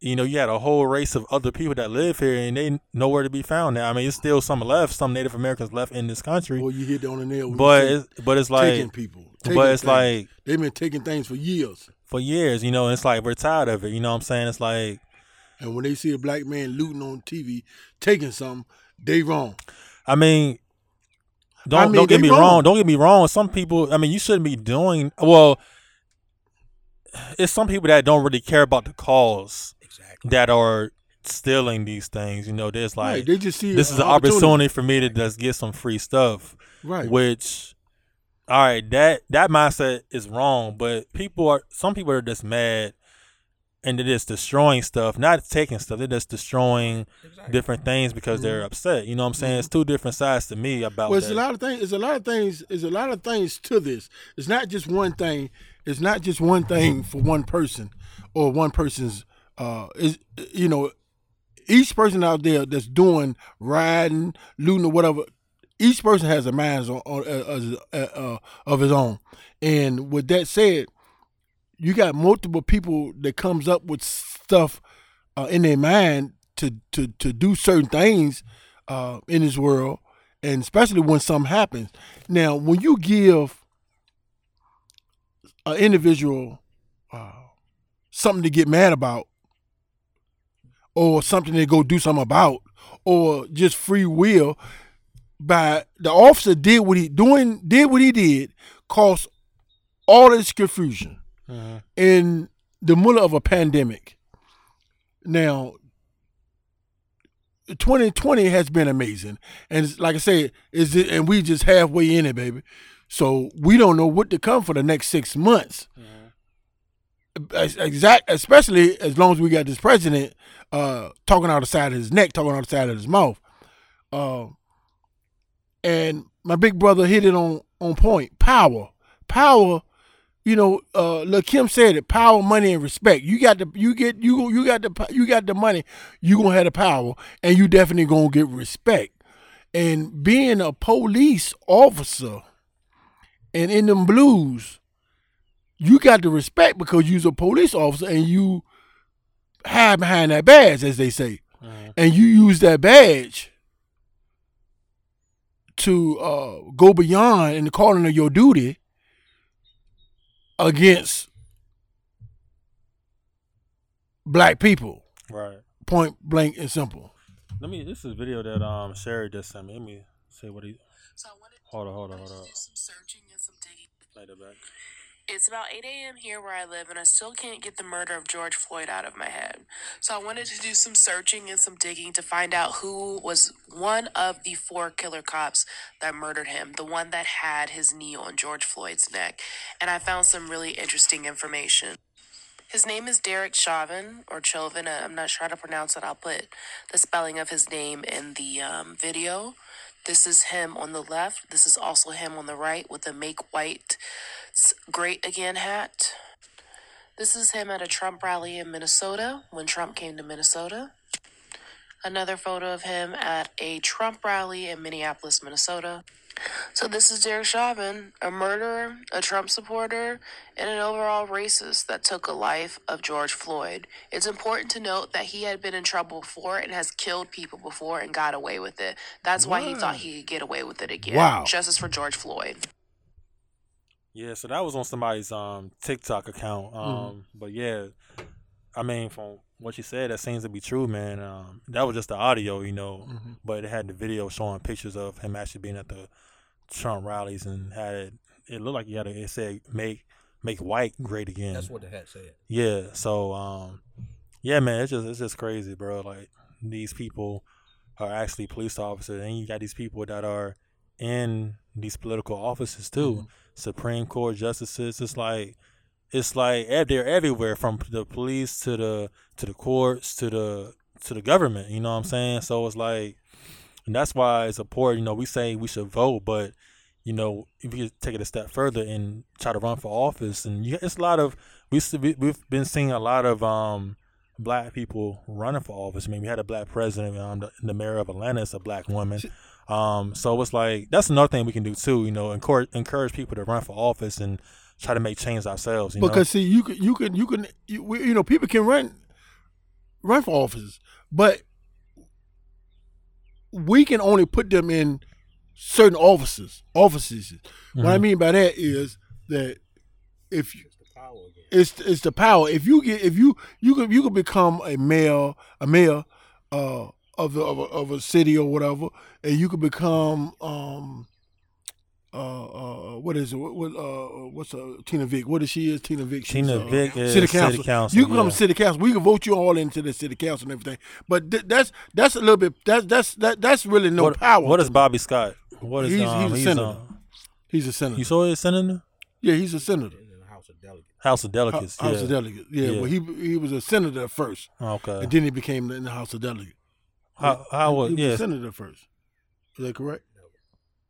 You know, you had a whole race of other people that live here, and they nowhere to be found now. I mean, it's still some left, some Native Americans left in this country, Well, you hit on the nail. but it's, but it's like, taking people. taking but it's things. like they've been taking things for years. for years, you know, it's like we're tired of it. You know what I'm saying? It's like And when they see a black man looting on TV, taking something, they wrong. I mean, don't I mean, don't get me wrong. wrong. Don't get me wrong. Some people, I mean, you shouldn't be doing well. It's some people that don't really care about the cause Exactly. that are stealing these things. You know, there's like right. They just see this is an opportunity for me to just get some free stuff. Right. Which, all right, that that mindset is wrong. But people are some people are just mad, and they're just destroying stuff, not taking stuff. They're just destroying Exactly. different things because they're upset. You know what I'm saying? It's two different sides to me about Well, it's that. a lot of things. It's a lot of things. It's a lot of things to this. It's not just one thing. It's not just one thing for one person or one person's. Uh, is you know, each person out there that's doing riding, looting, or whatever. Each person has a mind on, on uh, uh, uh, of his own. And with that said, you got multiple people that comes up with stuff uh, in their mind to to to do certain things uh, in this world, and especially when something happens. Now, when you give an individual uh, something to get mad about, or something to go do something about, or just free will, by the officer did what he doing did what he did, caused all this confusion Mhm. in the middle of a pandemic. Now, 2020 has been amazing, and like I said, is it, and we just halfway in it, baby. So we don't know what to come for the next six months. Ex- Exact, especially as long as we got this president uh, talking out the side of his neck, talking out the side of his mouth. Uh, and my big brother hit it on on point. Power, power you know, uh, look, Kim said it: power, money, and respect. You got the, you get, you you got the, you got the money. You gonna have the power, and you definitely gonna get respect. And being a police officer, and in them blues, you got the respect because you's a police officer, and you hide behind that badge, as they say, Mhm. and you use that badge to uh, go beyond in the calling of your duty against black people. Right. Point blank and simple. Let me. This is a video that um Sherry just sent me. Let me see what he. So I wanted, Hold on, hold on, hold on. do some searching and some digging. Play that back. It's about 8 a.m. here where I live, and I still can't get the murder of George Floyd out of my head. So I wanted to do some searching and some digging to find out who was one of the four killer cops that murdered him, the one that had his knee on George Floyd's neck. And I found some really interesting information. His name is Derek Chauvin or Chauvin. uh, I'm not sure how to pronounce it. I'll put the spelling of his name in the um, video. This is him on the left. This is also him on the right with the Make White Great Again hat. This is him at a Trump rally in Minnesota when Trump came to Minnesota. Another photo of him at a Trump rally in Minneapolis, Minnesota. So this is Derek Chauvin, a murderer, a Trump supporter, and an overall racist that took a life of George Floyd. It's important to note that he had been in trouble before and has killed people before and got away with it. That's why he thought he could get away with it again. Wow. Justice for George Floyd. Yeah, so that was on somebody's um TikTok account. Um, but yeah, I mean, from what you said, that seems to be true, man. Um, that was just the audio, you know, but it had the video showing pictures of him actually being at the Trump rallies and had it. It looked like he had a, it said make make white great again. That's what the hat said. Yeah. So um yeah, man, it's just it's just crazy, bro. Like these people are actually police officers and you got these people that are in these political offices too. Supreme Court justices. It's like it's like they're everywhere from the police to the to the courts to the to the government, you know what I'm saying? So it's like and that's why it's important, you know, we say we should vote, but you know, if you take it a step further and try to run for office, and you, it's a lot of we- we've been seeing a lot of um black people running for office. I mean, we had a black president, um, the, the mayor of Atlanta is a black woman. Um, so it's like that's another thing we can do too. You know, encourage encourage people to run for office and try to make change ourselves. You Because see, you can you can you can you, you know people can run run for offices, but we can only put them in certain offices. Offices. What I mean by that is that if you, it's it's the power. If you get if you you could you could become a mayor a mayor uh, of the, of a, of a city or whatever, and you could become um uh, uh, what is it? What, what uh, what's uh, Tina Vick? What is she? Is Tina Vick? She's, Tina uh, Vick is city city council. council, You can come yeah. to city council. We can vote you all into the city council and everything. But th- that's that's a little bit. That's that's that, that's really no what, power. What is Bobby Scott? What is He's- um, he's a senator. um, He's a senator. you saw his senator? yeah, he's a senator. in the House of Delegates. House of Delegates. House yeah. of Delegates. Yeah, Yeah. well, he he was a senator first, Okay. and then he became in the House of Delegates. How how was he was yeah? a senator first. Is that correct?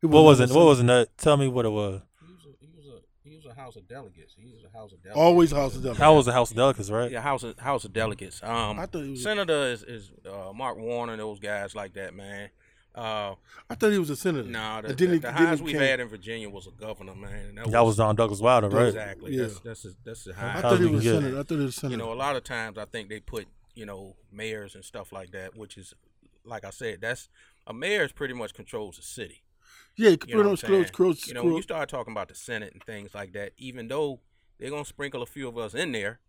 He What was never it? What was it? That- Tell me what it was. He was a he was a he was a House of Delegates. He was a House of Delegates. senator. Always House of Delegates. How was the House of Delegates, right? Yeah, House of House of Delegates. Um, I thought he was. Senator is, is uh, Mark Warner, those guys like that, man. Uh, I thought he was a senator. no, the, And then the, the then highest he we've had in Virginia was a governor, man. and That was John Douglas Wilder, right? exactly. Yeah. That's that's a, that's the I thought he was a can get- senator. I thought he was a senator. You know, a lot of times I think they put you know mayors and stuff like that, which is like I said, that's a mayor pretty much controls the city. Yeah, You know put what on I'm close, close, You know, when you start talking about the Senate and things like that, even though they're gonna sprinkle a few of us in there,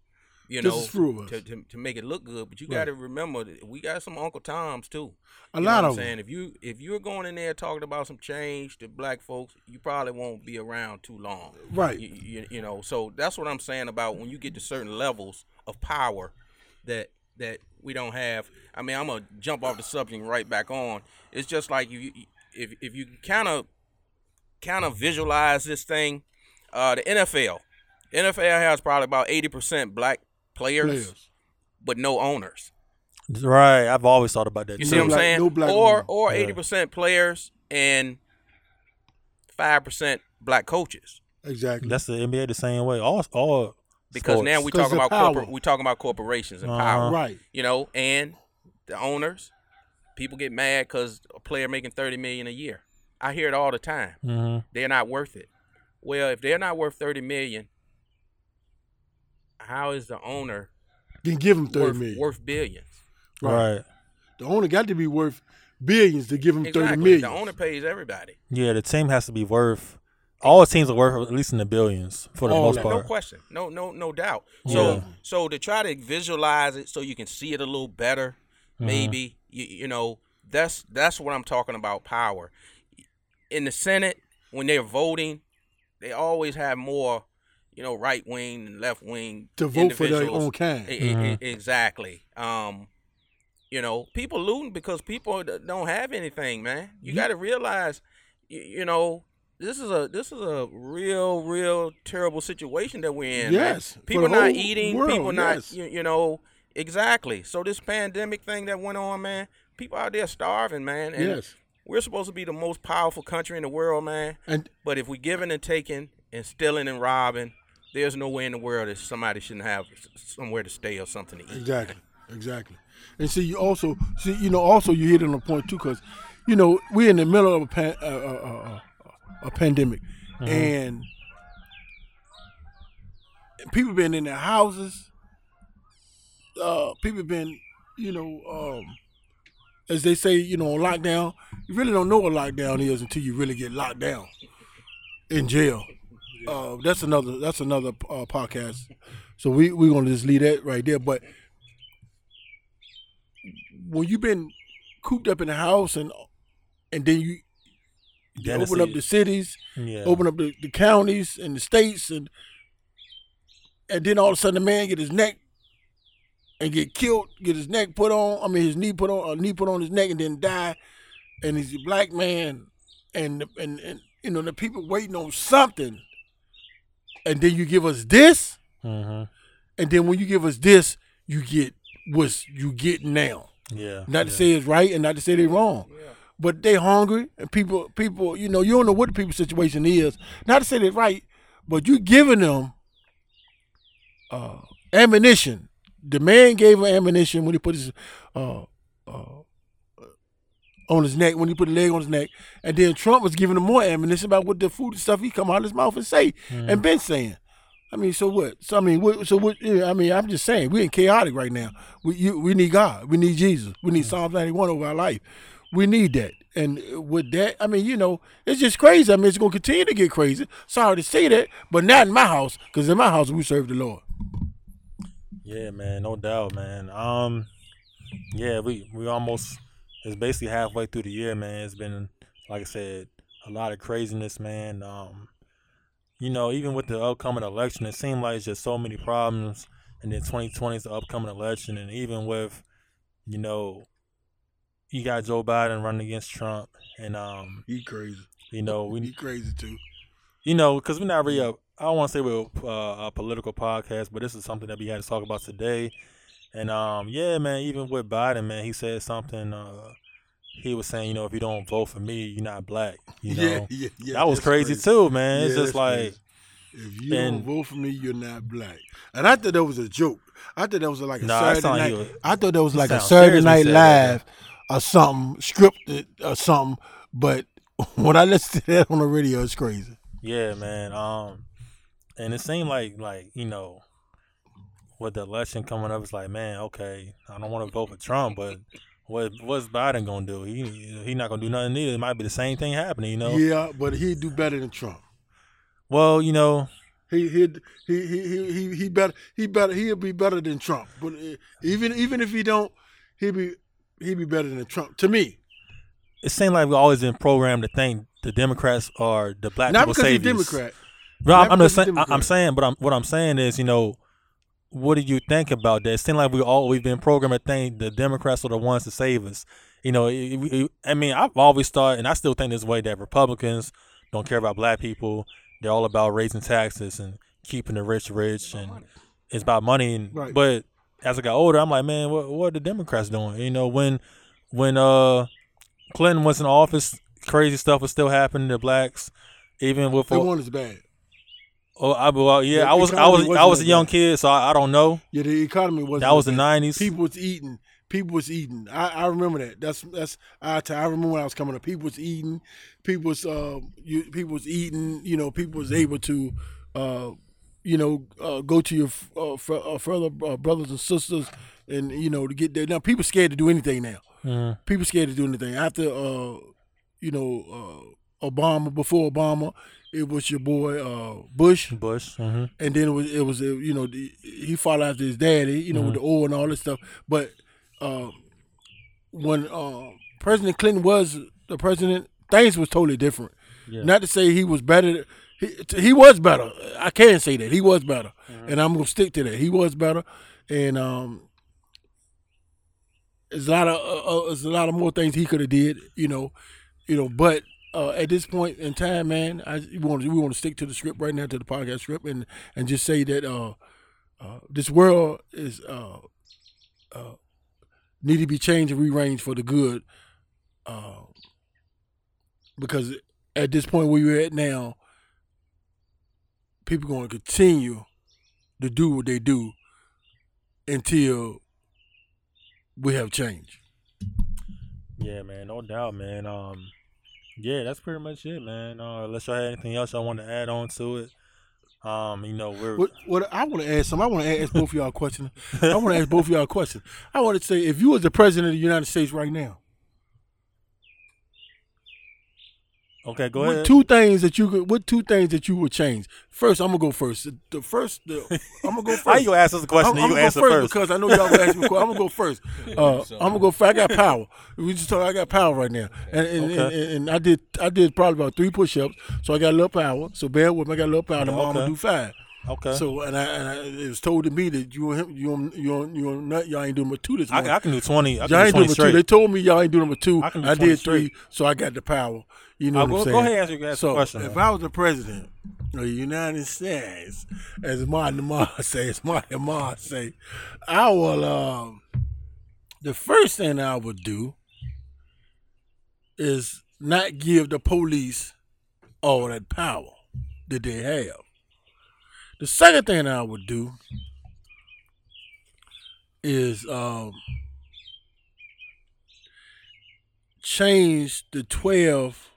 you Just know, a few of us. to, to to make it look good. But you Right. got to remember, that we got some Uncle Toms too. a You lot of I'm saying. If you if you're going in there talking about some change to black folks, you probably won't be around too long. Right. You, you, you know, so that's what I'm saying about when you get to certain levels of power that that we don't have. I mean, I'm gonna jump off the subject right back on. It's just like you if if you kind of kind of visualize this thing, uh, the NFL. NFL has probably about 80% black players, Players. but no owners. Right. I've always thought about that You too. see what I'm black- saying? no black or owner. or Yeah. eighty percent players and five percent black coaches. Exactly. That's the NBA the same way. All all Because now we Because talking about corporate, power. we talking about corporations and Uh-huh. power, right. you know, and the owners. People get mad because a player making thirty million a year. I hear it all the time. hmm They're not worth it. Well, if they're not worth thirty million, how is the owner Then give him thirty worth, million. worth billions? Right. The owner got to be worth billions to give him thirty Exactly. million. The owner pays everybody. Yeah, the team has to be worth. All teams are worth at least in the billions for the All most that. No part. question. No, no, no doubt. So, Yeah. so to try to visualize it so you can see it a little better, Mm-hmm. maybe you, you know that's that's what I'm talking about. Power in the Senate when they're voting, they always have more, you know, right wing and left wing to vote for their own kind. E- e- exactly. Um, you know, people looting because people don't have anything, man. You You- got to realize, you, you know, this is a this is a real, real terrible situation that we're in. Yes, for people not eating. world, people not, yes. you, you know, exactly. So this pandemic thing that went on, man, people out there starving, man. And Yes. we're supposed to be the most powerful country in the world, man. And But if we're giving and taking and stealing and robbing, there's no way in the world that somebody shouldn't have somewhere to stay or something to eat. Exactly, exactly. And see, you also see, you know, also you hit on a point too, because you know we're in the middle of a pan, uh, uh, uh, uh, a pandemic, and people been in their houses. Uh, people been, you know, um, as they say, you know, on lockdown. You really don't know what lockdown is until you really get locked down in jail. Uh, that's another. That's another uh, podcast. So we we're gonna just leave that right there. But when you've been cooped up in the house and and then you, you open up the cities, Yeah. open up the, the counties and the states, and and then all of a sudden the man get his neck and get killed, get his neck put on. I mean his knee put on, a knee put on his neck, and then die. And he's a black man, and and and you know the people waiting on something, and then you give us this. hmm And then when you give us this, you get what's you get now. Yeah. Not yeah. to say it's right and not to say they're wrong. But they hungry and people people, you know, you don't know what the people's situation is. Not to say they're right, but you giving them uh ammunition. The man gave him ammunition when he put his uh uh on his neck, when he put a leg on his neck, and then Trump was giving him more ammunition about what the food and stuff he come out of his mouth and say, and been saying. I mean, so what? So I mean, what, so what? I mean, I'm just saying we're in chaotic right now. We you, we need God. We need Jesus. We need Psalms 91 over our life. We need that. And with that, I mean, you know, it's just crazy. I mean, it's gonna continue to get crazy. Sorry to say that, but not in my house, because in my house we serve the Lord. Yeah, man, no doubt, man. Um, yeah, we we almost it's basically halfway through the year, man. It's been like I said, a lot of craziness, man. Um, you know, even with the upcoming election, it seemed like it's just so many problems. And then 2020 is the upcoming election, and even with, you know, you got Joe Biden running against Trump, and um, He crazy. you know, we He crazy too. you know, because we're not really I don't want to say we're uh, a political podcast, but this is something that we had to talk about today. And um, yeah, man, even with Biden, man, he said something. Uh, he was saying, you know, if you don't vote for me, you're not black. You know, yeah, yeah, yeah. that was that's crazy, too, man. it's just like, crazy. If you and- don't vote for me, you're not black. And I thought that was a joke. I thought that was like a Nah, Saturday night. you- I thought that was like a Saturday Night Live or something scripted or something. But when I listen to that on the radio, it's crazy. yeah, man. Um, and it seemed like, like you know, with the election coming up, it's like, man, okay, I don't want to vote for Trump, but what what's Biden gonna do? He he not gonna do nothing either. It might be the same thing happening, you know. Yeah, but he'd do better than Trump. Well, you know, He he he he he he, he better he better he'll be better than Trump. But uh, even even if he don't, he'll be he'll be better than Trump to me. it seemed like we've always been programmed to think the Democrats are the black Not people because he's saviors. Democrat. No, I'm, I'm just saying. I'm saying, but I'm, what I'm saying is, you know, what do you think about that? It seems like we all we've been programmed to think the Democrats are the ones to save us. You know, it- it- I mean, I've always thought, and I still think this way that Republicans don't care about black people. They're all about raising taxes and keeping the rich rich, and it's about money. And, Right. But as I got older, I'm like, man, what what are the Democrats doing? You know, when when uh Clinton was in office, crazy stuff was still happening to blacks, even with They want us bad. Oh, I, well, yeah, The I was, I was, I wasn't a young kid, so I, I don't know. Yeah, the economy was That was the '90s. People was eating. People was eating. I, I remember that. That's that's I I remember when I was coming up. People was eating. People was uh you, people was eating. You know, people was able to uh you know uh, go to your uh, uh, further uh, brothers and sisters and you know to get there. Now people scared to do anything now. Mhm. People scared to do anything after uh you know uh Obama before Obama. It was your boy uh Bush Bush. hmm and then it was it was you know the, he followed after his daddy, you know, with the oil and all this stuff. But uh, when uh, President Clinton was the president, things was totally different. Yeah. Not to say he was better. He, he was better. I can say that he was better, and I'm gonna stick to that. He was better, and um, there's a lot of uh, uh, there's a lot of more things he could have did, you know, you know. But uh, at this point in time, man, I we want to we want to stick to the script right now to the podcast script, and and just say that uh, uh, this world is uh, uh, need to be changed and rearranged for the good, uh, because at this point where you're at now, people going to continue to do what they do until we have change. Yeah, man, no doubt, man. Um, yeah, that's pretty much it, man. Uh, unless y'all had anything else y'all want to add on to it, um, you know, we're What, what I want to ask some, I want to ask both of y'all a question. I want to ask both of y'all a question. I want to say, if you was the president of the United States right now, okay. Go what ahead. two things that you could, what two things that you would change? First, I'm gonna go first. The- The first, the, I'm gonna go first. How you gonna ask us a question? I'm, and I'm you gonna answer go first. because I know y'all gonna ask me. I'm gonna go first. Uh, I'm gonna go. First. I got power. We just talk. I got power right now, and and, and, Okay. and I did I did probably about three push-ups, so I got a little power. So bear with me. I got a little power. Tomorrow I'm gonna do five. Okay. So and I, and I it was told to me that you and him you you you nut y'all ain't doing but two this I, morning. I can do twenty. I y'all do ain't doing twenty but two. They told me y'all ain't doing but two. I can do I 20 did three, straight. so I got the power. You know Uh, what go, I'm saying? go ahead, answer, answer So the question. if man. I was the president of the United States, as Martin Lamar say, as Martin Lamar say, I will. Um, the first thing I would do is not give the police all that power that they have. The second thing I would do is um, change the twelve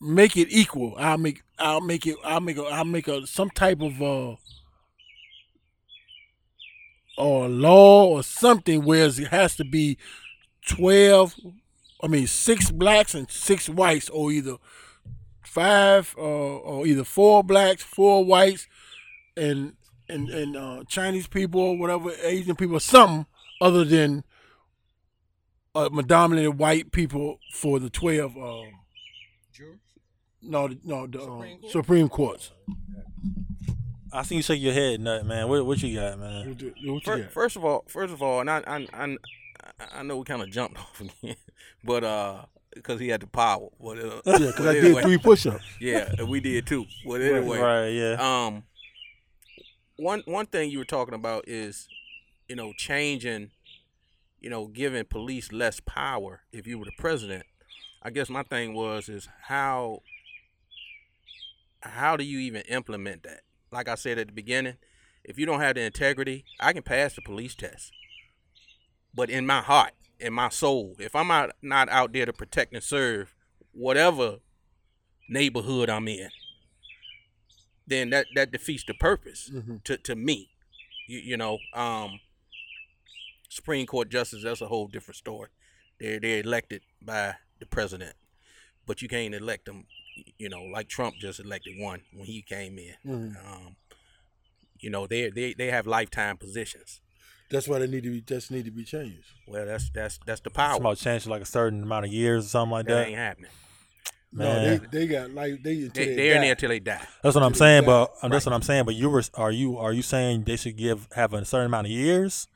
make it equal. I'll make I'll make it I'll make a I'll make a some type of uh or law or something where it has to be twelve I mean six blacks and six whites or either five uh, or either four blacks, four whites and and, and uh, Chinese people or whatever, Asian people, something other than uh, predominantly white people for the twelve. Um, Jurors? no, no, the um, Supreme Supreme, Court? Courts. I see you shake your head, nut man. What what you got, man? What, what you First, got? first of all, first of all, and I, I, I, I know we kind of jumped off again, but uh, because he had the power. But, uh, yeah, because I anyway, did three push-ups. Yeah, and we did too. But anyway, Right, yeah. um, one one thing you were talking about is, you know, changing, you know, giving police less power if you were the president. I guess my thing was is how how do you even implement that? Like I said at the beginning, if you don't have the integrity, I can pass the police test. But in my heart, in my soul, if I'm out, not out there to protect and serve whatever neighborhood I'm in, then that that defeats the purpose Mhm. to to me. You, you know, um, Supreme Court justice that's a whole different story. They're they're elected by the president, but you can't elect them. You know, like Trump just elected one when he came in. Mhm. Um, you know, they they they have lifetime positions. That's why they need to be. That's need to be changed. Well, that's that's that's the It's power. about changing like a certain amount of years or something like that that. ain't happening. No, Man. they they got like they. until They, they they're in there till they die. That's what I'm to saying, the but guy. that's what I'm saying. But you were are you are you saying they should give have a certain amount of years,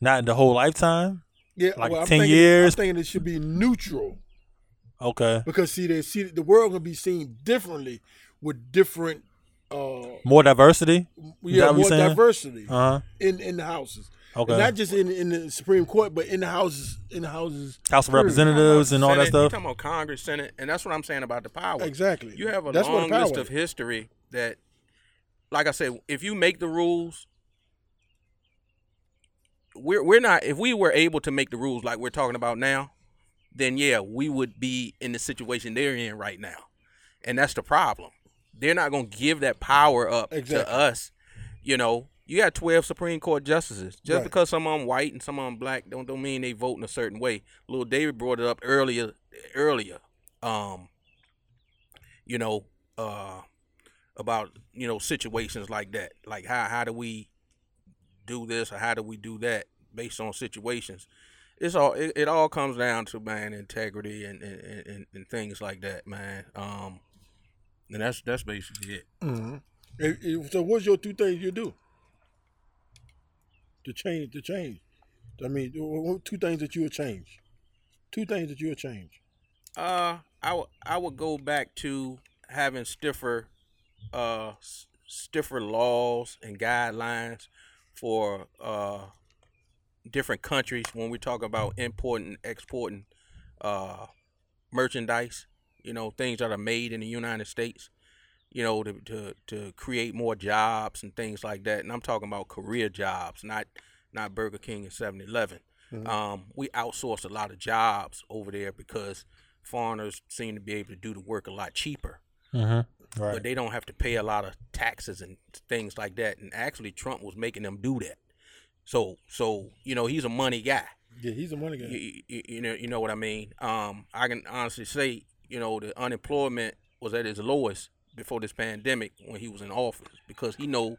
not the whole lifetime? Yeah, like well, I'm 10 thinking, years? I'm thinking it should be neutral Okay, because see, they see the world gonna be seen differently with different. Uh, more diversity. yeah, that more diversity Uh huh. in in the houses. Okay. And not just in in the Supreme Court, but in the houses in the houses. House of. Representatives and all that stuff. You talking about Congress, Senate, and that's what I'm saying about the power. Exactly. You have a That's long list power of history that, like I said, if you make the rules, we're we're not. If we were able to make the rules like we're talking about now, then yeah, we would be in the situation they're in right now, and that's the problem. They're not gonna give that power up Exactly. to us. You know, you got twelve Supreme Court justices. Just Right. because some of them white and some of them black, don't don't mean they vote in a certain way. Little David brought it up earlier. Earlier, um, you know, uh, about you know situations like that. Like how how do we do this or how do we do that based on situations? It's all it, it all comes down to man integrity and and, and and things like that, man. Um, and that's that's basically it. Eh, So, what's your two things you do to change? To change, I mean, two things that you would change. Two things that you would change. Uh, I would I would go back to having stiffer, uh, s- stiffer laws and guidelines for uh different countries when we talk about importing, exporting, uh, merchandise. You know, things that are made in the United States. You know, to to to create more jobs and things like that. And I'm talking about career jobs, not not Burger King and 7-Eleven. Um, we outsource a lot of jobs over there because foreigners seem to be able to do the work a lot cheaper, Mm-hmm. Right. but they don't have to pay a lot of taxes and things like that. And actually, Trump was making them do that. So, so you know, he's a money guy. Yeah, he's a money guy. You, you, you know, you know what I mean. Um, I can honestly say, you know, the unemployment was at its lowest before this pandemic when he was in office because he know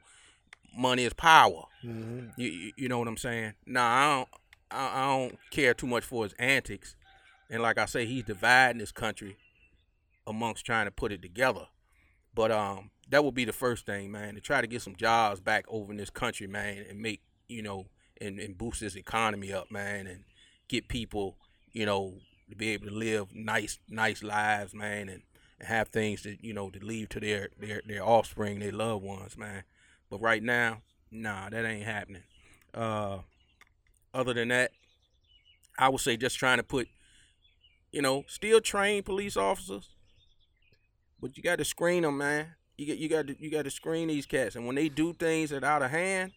money is power. hmm You, you, know what I'm saying? Nah, I don't. I, I don't care too much for his antics, and like I say, he's dividing this country amongst trying to put it together. But um, that would be the first thing, man, to try to get some jobs back over in this country, man, and make you know, and, and boost this economy up, man, and get people, you know, to be able to live nice, nice lives, man, and have things that you know to leave to their their their offspring, their loved ones, man. But right now, nah, that ain't happening. Uh, other than that, I would say just trying to put, you know, still train police officers, but you got to screen them, man. You got you got to you got to screen these cats, and when they do things that out of hand,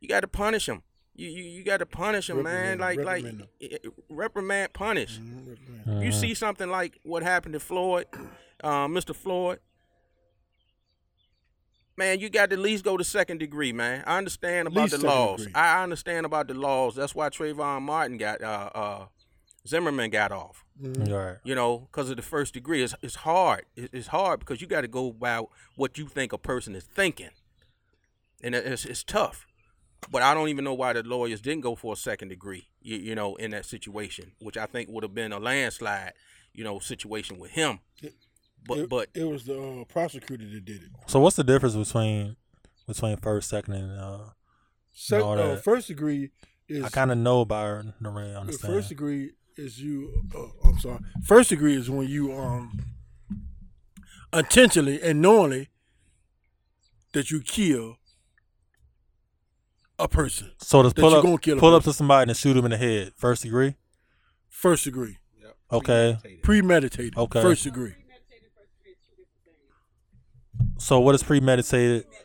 you got to punish them. You you, you got to punish them, man. Reprimand- Like reprimand like eh, eh, reprimand, punish. Mhm. You see something like what happened to Floyd, uh, Mr. Floyd. Man, you got to at least go to second degree, man. I understand about Least the laws. degree. I I understand about the laws. That's why Trayvon Martin got uh uh Zimmerman got off. Right. You know, because of the first degree. It's it's hard. It's hard because you got to go by what you think a person is thinking, and it's it's tough. But I don't even know why the lawyers didn't go for a second degree. You, you know, in that situation, which I think would have been a landslide. You know, situation with him. But it, but it was the uh, prosecutor that did it. So what's the difference between between first, second, and uh? Sec- all uh, that. first degree is I kind of know about it, don't the understand. first degree is you. Uh, I'm sorry. First degree is when you um intentionally and knowingly that you kill a person. so does pull up gonna kill pull up to somebody and shoot him in the head. First degree. First degree, Okay. premeditated. Okay. First degree. Premeditated first degree is two different things. So what is premeditated? Premeditated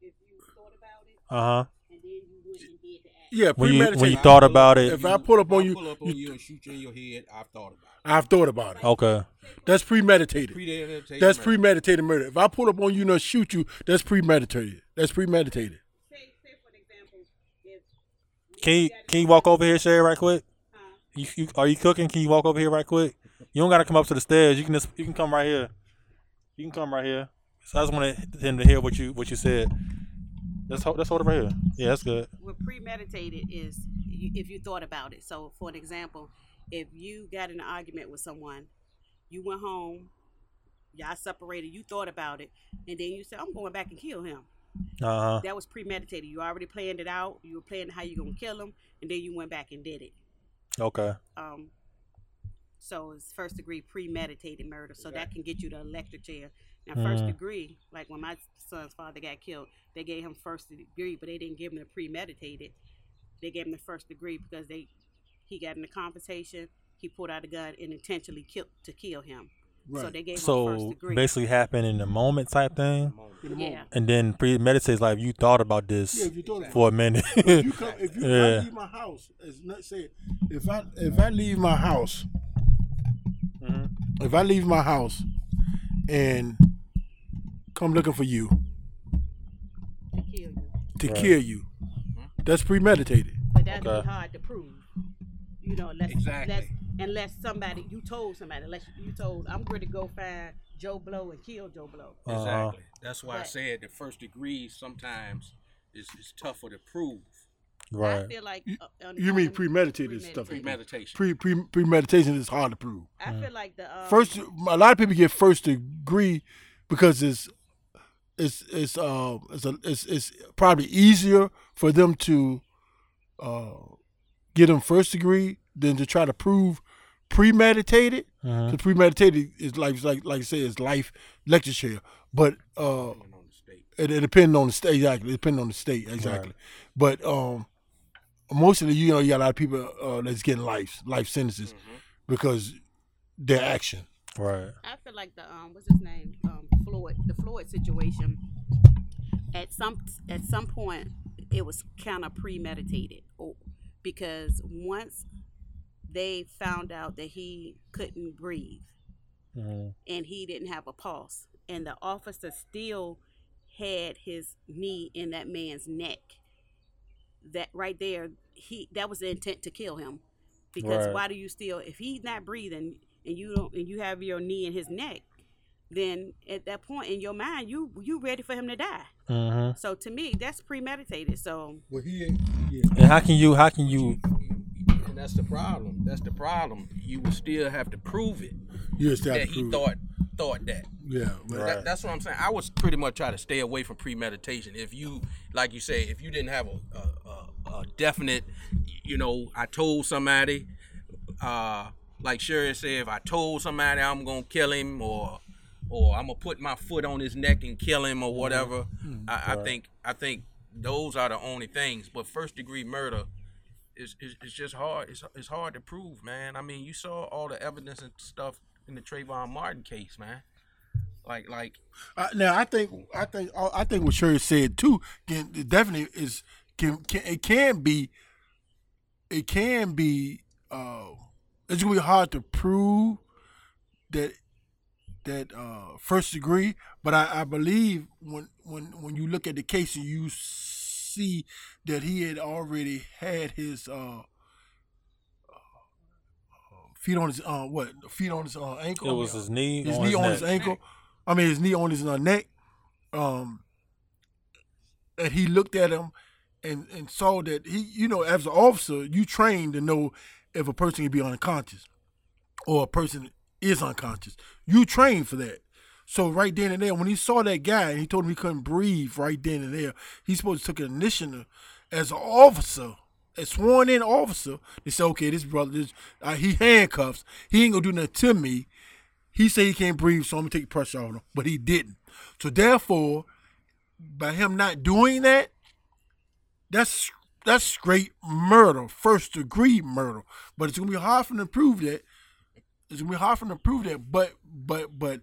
if you thought about it Uh huh. and then you went and did the act. Yeah, When you when you thought about it. If I pull up on you, pull up on you- you and shoot you in your head. I've thought about it. I've thought about it. Okay. That's premeditated. Premeditated That's murder. premeditated murder. If I pull up on you and I shoot you, that's premeditated. That's premeditated. Say say for example, if Can you can you walk over here, Shay, right quick? You, you are you cooking? Can you walk over here right quick? You don't gotta come up to the stairs. You can just you can come right here. You can come right here. So I just wanted him to hear what you what you said. Let's hold let's hold it right here. Yeah, that's good. what premeditated is if you thought about it. So, for an example, if you got in an argument with someone, you went home, y'all separated, you thought about it, and then you said, "I'm going back and kill him." Uh huh. That was premeditated. You already planned it out. You were planning how you're gonna kill him, and then you went back and did it. Okay. Um, so it's first degree premeditated murder. So that can get you the electric chair. Now, first Mhm. degree, like when my son's father got killed, they gave him first degree, but they didn't give him the premeditated. They gave him the first degree because they he got in a conversation. He pulled out a gun and intentionally killed to kill him. So Right. they gave him first So degree. basically happened in the moment type thing, moment. yeah. and then premeditated like you thought about this Yeah, if you thought about it. for a minute. if you come, if you if I Yeah. leave my house, as not say, if I if I leave my house, Mhm. if I leave my house and come looking for you To kill you. to Right. kill you, that's premeditated. But that'd Okay. be hard to prove. You know, unless, Exactly. unless unless somebody you told somebody, unless you told I'm going to go find Joe Blow and kill Joe Blow. Uh-huh. Exactly. That's why I said the first degree sometimes is, is tougher to prove. Right. I feel like uh, You mean on- premeditated stuff? Premeditation. Pre, pre premeditation is hard to prove. I feel like the um, First, a lot of people get first degree because it's it's it's uh it's a, it's it's probably easier for them to uh get them first degree than to try to prove premeditated. Because premeditated is like it's like like I say it's life lecture chair, but uh on the state. it, it depends on the state exactly. It depends on the state exactly. But um mostly you know you got a lot of people uh, that's getting life life sentences because their action. Right. I feel like the um what's his name um Floyd the Floyd situation at some at some point it was kind of premeditated or because once they found out that he couldn't breathe hmm and he didn't have a pulse and the officer still had his knee in that man's neck that right there he that was the intent to kill him because Right. why do you still if he's not breathing and you don't and you have your knee in his neck then at that point in your mind you you ready for him to die hmm so to me that's premeditated so Well, he ain't. Yeah. And how can you how can you And that's the problem. That's the problem. You would still have to prove it You still have that to he prove. thought thought that. Yeah. Right. That, that's what I'm saying. I was pretty much try to stay away from premeditation. If you, like you say, if you didn't have a, a, a, a definite, you know, I told somebody, uh, like Sherry said, if I told somebody I'm gonna kill him or or I'm gonna put my foot on his neck and kill him or whatever, I, I think I think those are the only things. But first degree murder is is, is just hard. It's, it's hard to prove, man. I mean, you saw all the evidence and stuff in the Trayvon Martin case, man. Like like Uh, now I think I think I think what Sherry said too can definitely is can, can it can be it can be uh it's gonna be hard to prove that that uh first degree but I, I believe when when when you look at the case and you see that he had already had his uh feet on his uh what feet on his uh ankle it was his knee his on knee his on neck. his ankle. I mean, his knee on his uh, neck. Um, and he looked at him and and saw that he, you know, as an officer, you trained to know if a person can be unconscious or a person is unconscious. You trained for that. So right then and there, when he saw that guy and he told him he couldn't breathe right then and there, he supposed to took an initiative as an officer, a sworn in officer. They said, okay, this brother, this, uh, he handcuffs. He ain't gonna do nothing to me. He said he can't breathe, so I'm gonna take pressure off him. But he didn't. So therefore, by him not doing that, that's that's straight murder, first degree murder. But it's gonna be hard for him to prove that. It's gonna be hard for him to prove that. But but but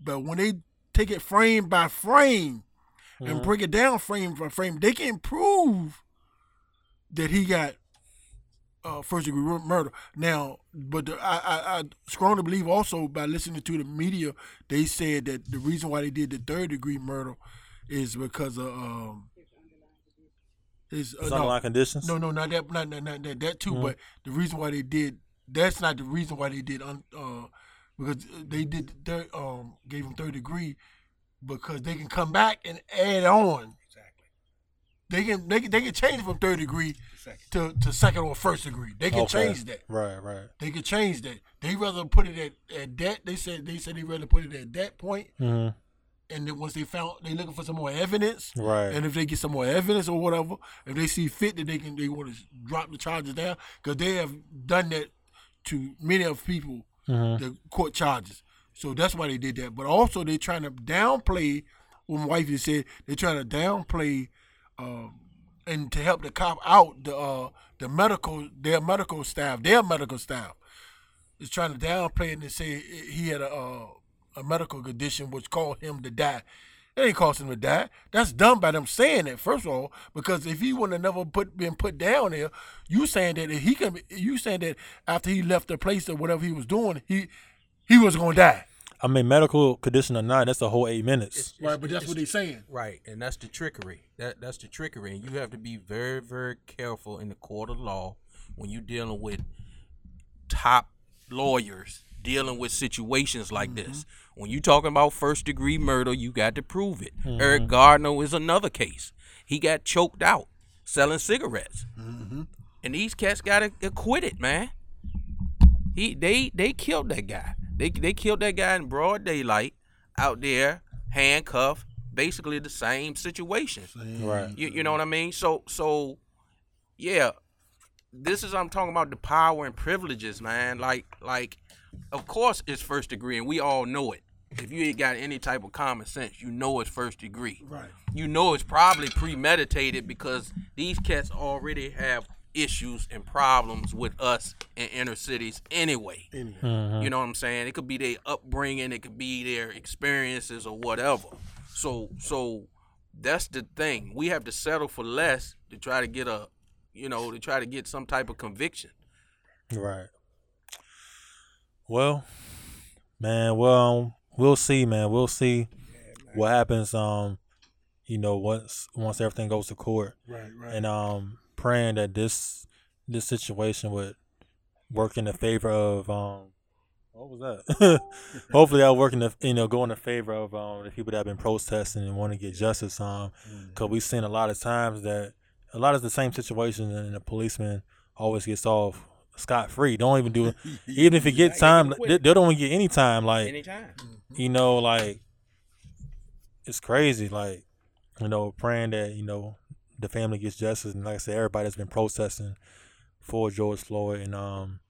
but when they take it frame by frame and break it down frame by frame, they can prove that he got uh, first degree murder. Now, but the, I, I I strongly believe also by listening to the media, they said that the reason why they did the third degree murder is because of um. Is, uh, It's no, underlying conditions. no, no, not that, not, not, not that, that too. Mhm. But the reason why they did that's not the reason why they did un, uh because they did third um gave them third degree because they can come back and add on. Exactly. They can they can they can change it from third degree to, to second or first degree. They can Okay. change that. Right, right. They can change that. They rather put it at, at that. They said they said they rather put it at that point, hmm and then once they found they looking for some more evidence, Right. and if they get some more evidence or whatever, if they see fit that they can they want to drop the charges down because they have done that to many of people hmm the court charges. So that's why they did that. But also they're trying to downplay what my wife just said. They're trying to downplay um, and to help the cop out the uh, the medical their medical staff their medical staff is trying to downplay it and say he had a uh, a medical condition which caused him to die. It ain't caused him to die. That's dumb by them saying that first of all, because if he wouldn't have never put been put down there, you saying that he can. You saying that after he left the place or whatever he was doing, he he was gonna die. I mean, medical condition or not, that's the whole eight minutes. Right, but that's what they're saying. Right, and that's the trickery. That that's the trickery, and you have to be very, very careful in the court of law when you're dealing with top lawyers dealing with situations like mm-hmm. this. When you're talking about first degree murder, you got to prove it. Mm-hmm. Eric Gardner is another case. He got choked out selling cigarettes, mm-hmm. and these cats got acquitted, man. He they they killed that guy. They they killed that guy in broad daylight out there, handcuffed. Basically the same situation. Right. You, you know what I mean? So so yeah, this is I'm talking about the power and privileges, man. Like like of course it's first degree and we all know it. If you ain't got any type of common sense, you know it's first degree. Right. You know it's probably premeditated because these cats already have issues and problems with us in inner cities anyway. Mhm. You know what I'm saying? It could be their upbringing, it could be their experiences or whatever. So so that's the thing. We have to settle for less to try to get a you know, to try to get some type of conviction. Right. Well, man, well, we'll see, man. We'll see what happens. Um, you know, once once everything goes to court, Right, right. and um, praying that this this situation would work in the favor of um, what was that? Hopefully, that'll work in the you know go in the favor of um the people that have been protesting and want to get justice. Um, because we've seen a lot of times that a lot of the same situations, and the policeman always gets off scot free. Don't even do it. even if he get time, they, they don't even get any time. Like Anytime. you know, like it's crazy. Like you know, praying that you know the family gets justice, and like I said, everybody has been protesting for George Floyd, and um,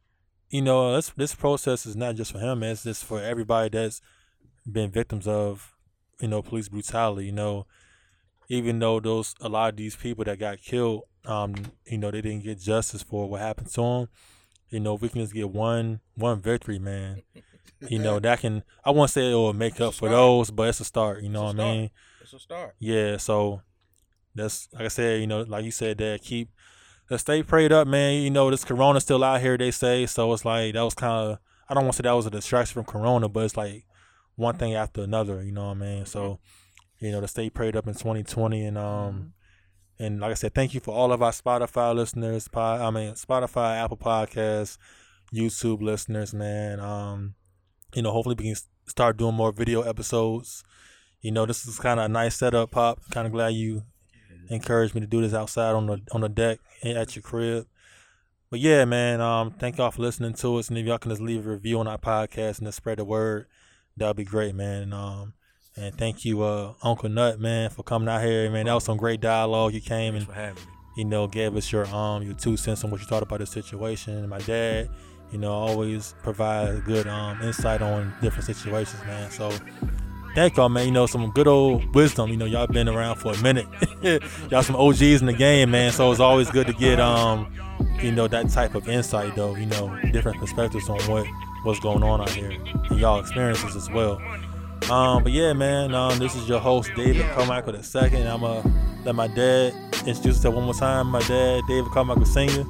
you know, this this process is not just for him; it's just for everybody that's been victims of you know police brutality. You know, even though those a lot of these people that got killed, um, you know, they didn't get justice for what happened to them. You know, if we can just get one one victory, man, you know, that can I won't say it will make up for those, but it's a start. You know It's what I mean? It's a start. Yeah. So that's like I said, you know, like you said, that keep let's stay prayed up, man. You know, this Corona still out here, they say. So it's like that was kind of I don't want to say that was a distraction from Corona, but it's like one thing after another. You know what I mean? So you know, to stay prayed up in 2020, and um, and like I said, thank you for all of our Spotify listeners. Pod, I mean, Spotify, Apple Podcasts, YouTube listeners, man. Um, you know, hopefully we can start doing more video episodes. You know, this is kind of a nice setup, Pop. Kind of glad you encouraged me to do this outside on the on the deck at your crib. But yeah, man, um, thank y'all for listening to us. And if y'all can just leave a review on our podcast and just spread the word, that'd be great, man. And, um, and thank you, uh, Uncle Nut, man, for coming out here, man. That was some great dialogue. You came Thanks and for having me. you know, gave us your um your two cents on what you thought about the situation. And my dad, you know, always provide good um insight on different situations, man. So thank y'all, man. You know, some good old wisdom. You know, y'all been around for a minute. y'all some OGs in the game, man. So it's always good to get um, you know, that type of insight though, you know, different perspectives on what what's going on out here and y'all experiences as well. Um, but yeah, man, um, this is your host, David Carmichael the second. I'm gonna let my dad introduce himself one more time. My dad, David Carmichael Sr.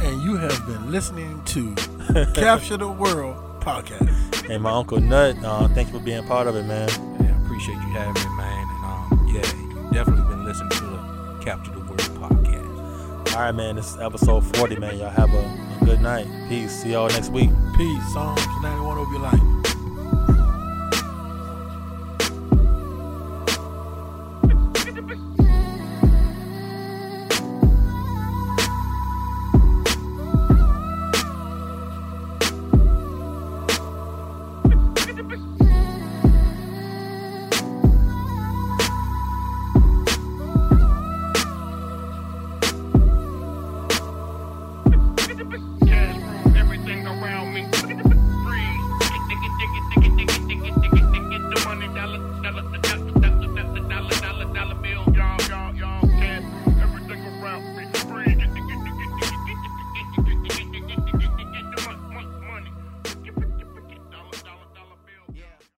And you have been listening to Capture the World podcast. and my uncle Nut. Uh, thank you for being part of it, man. Yeah, I appreciate you having me, man. And um, yeah, you've definitely been listening to the Capture the World podcast. All right, man. This is episode 40, man. Y'all have a, a good night. Peace. See y'all next week. Peace. Psalms 91 over your life.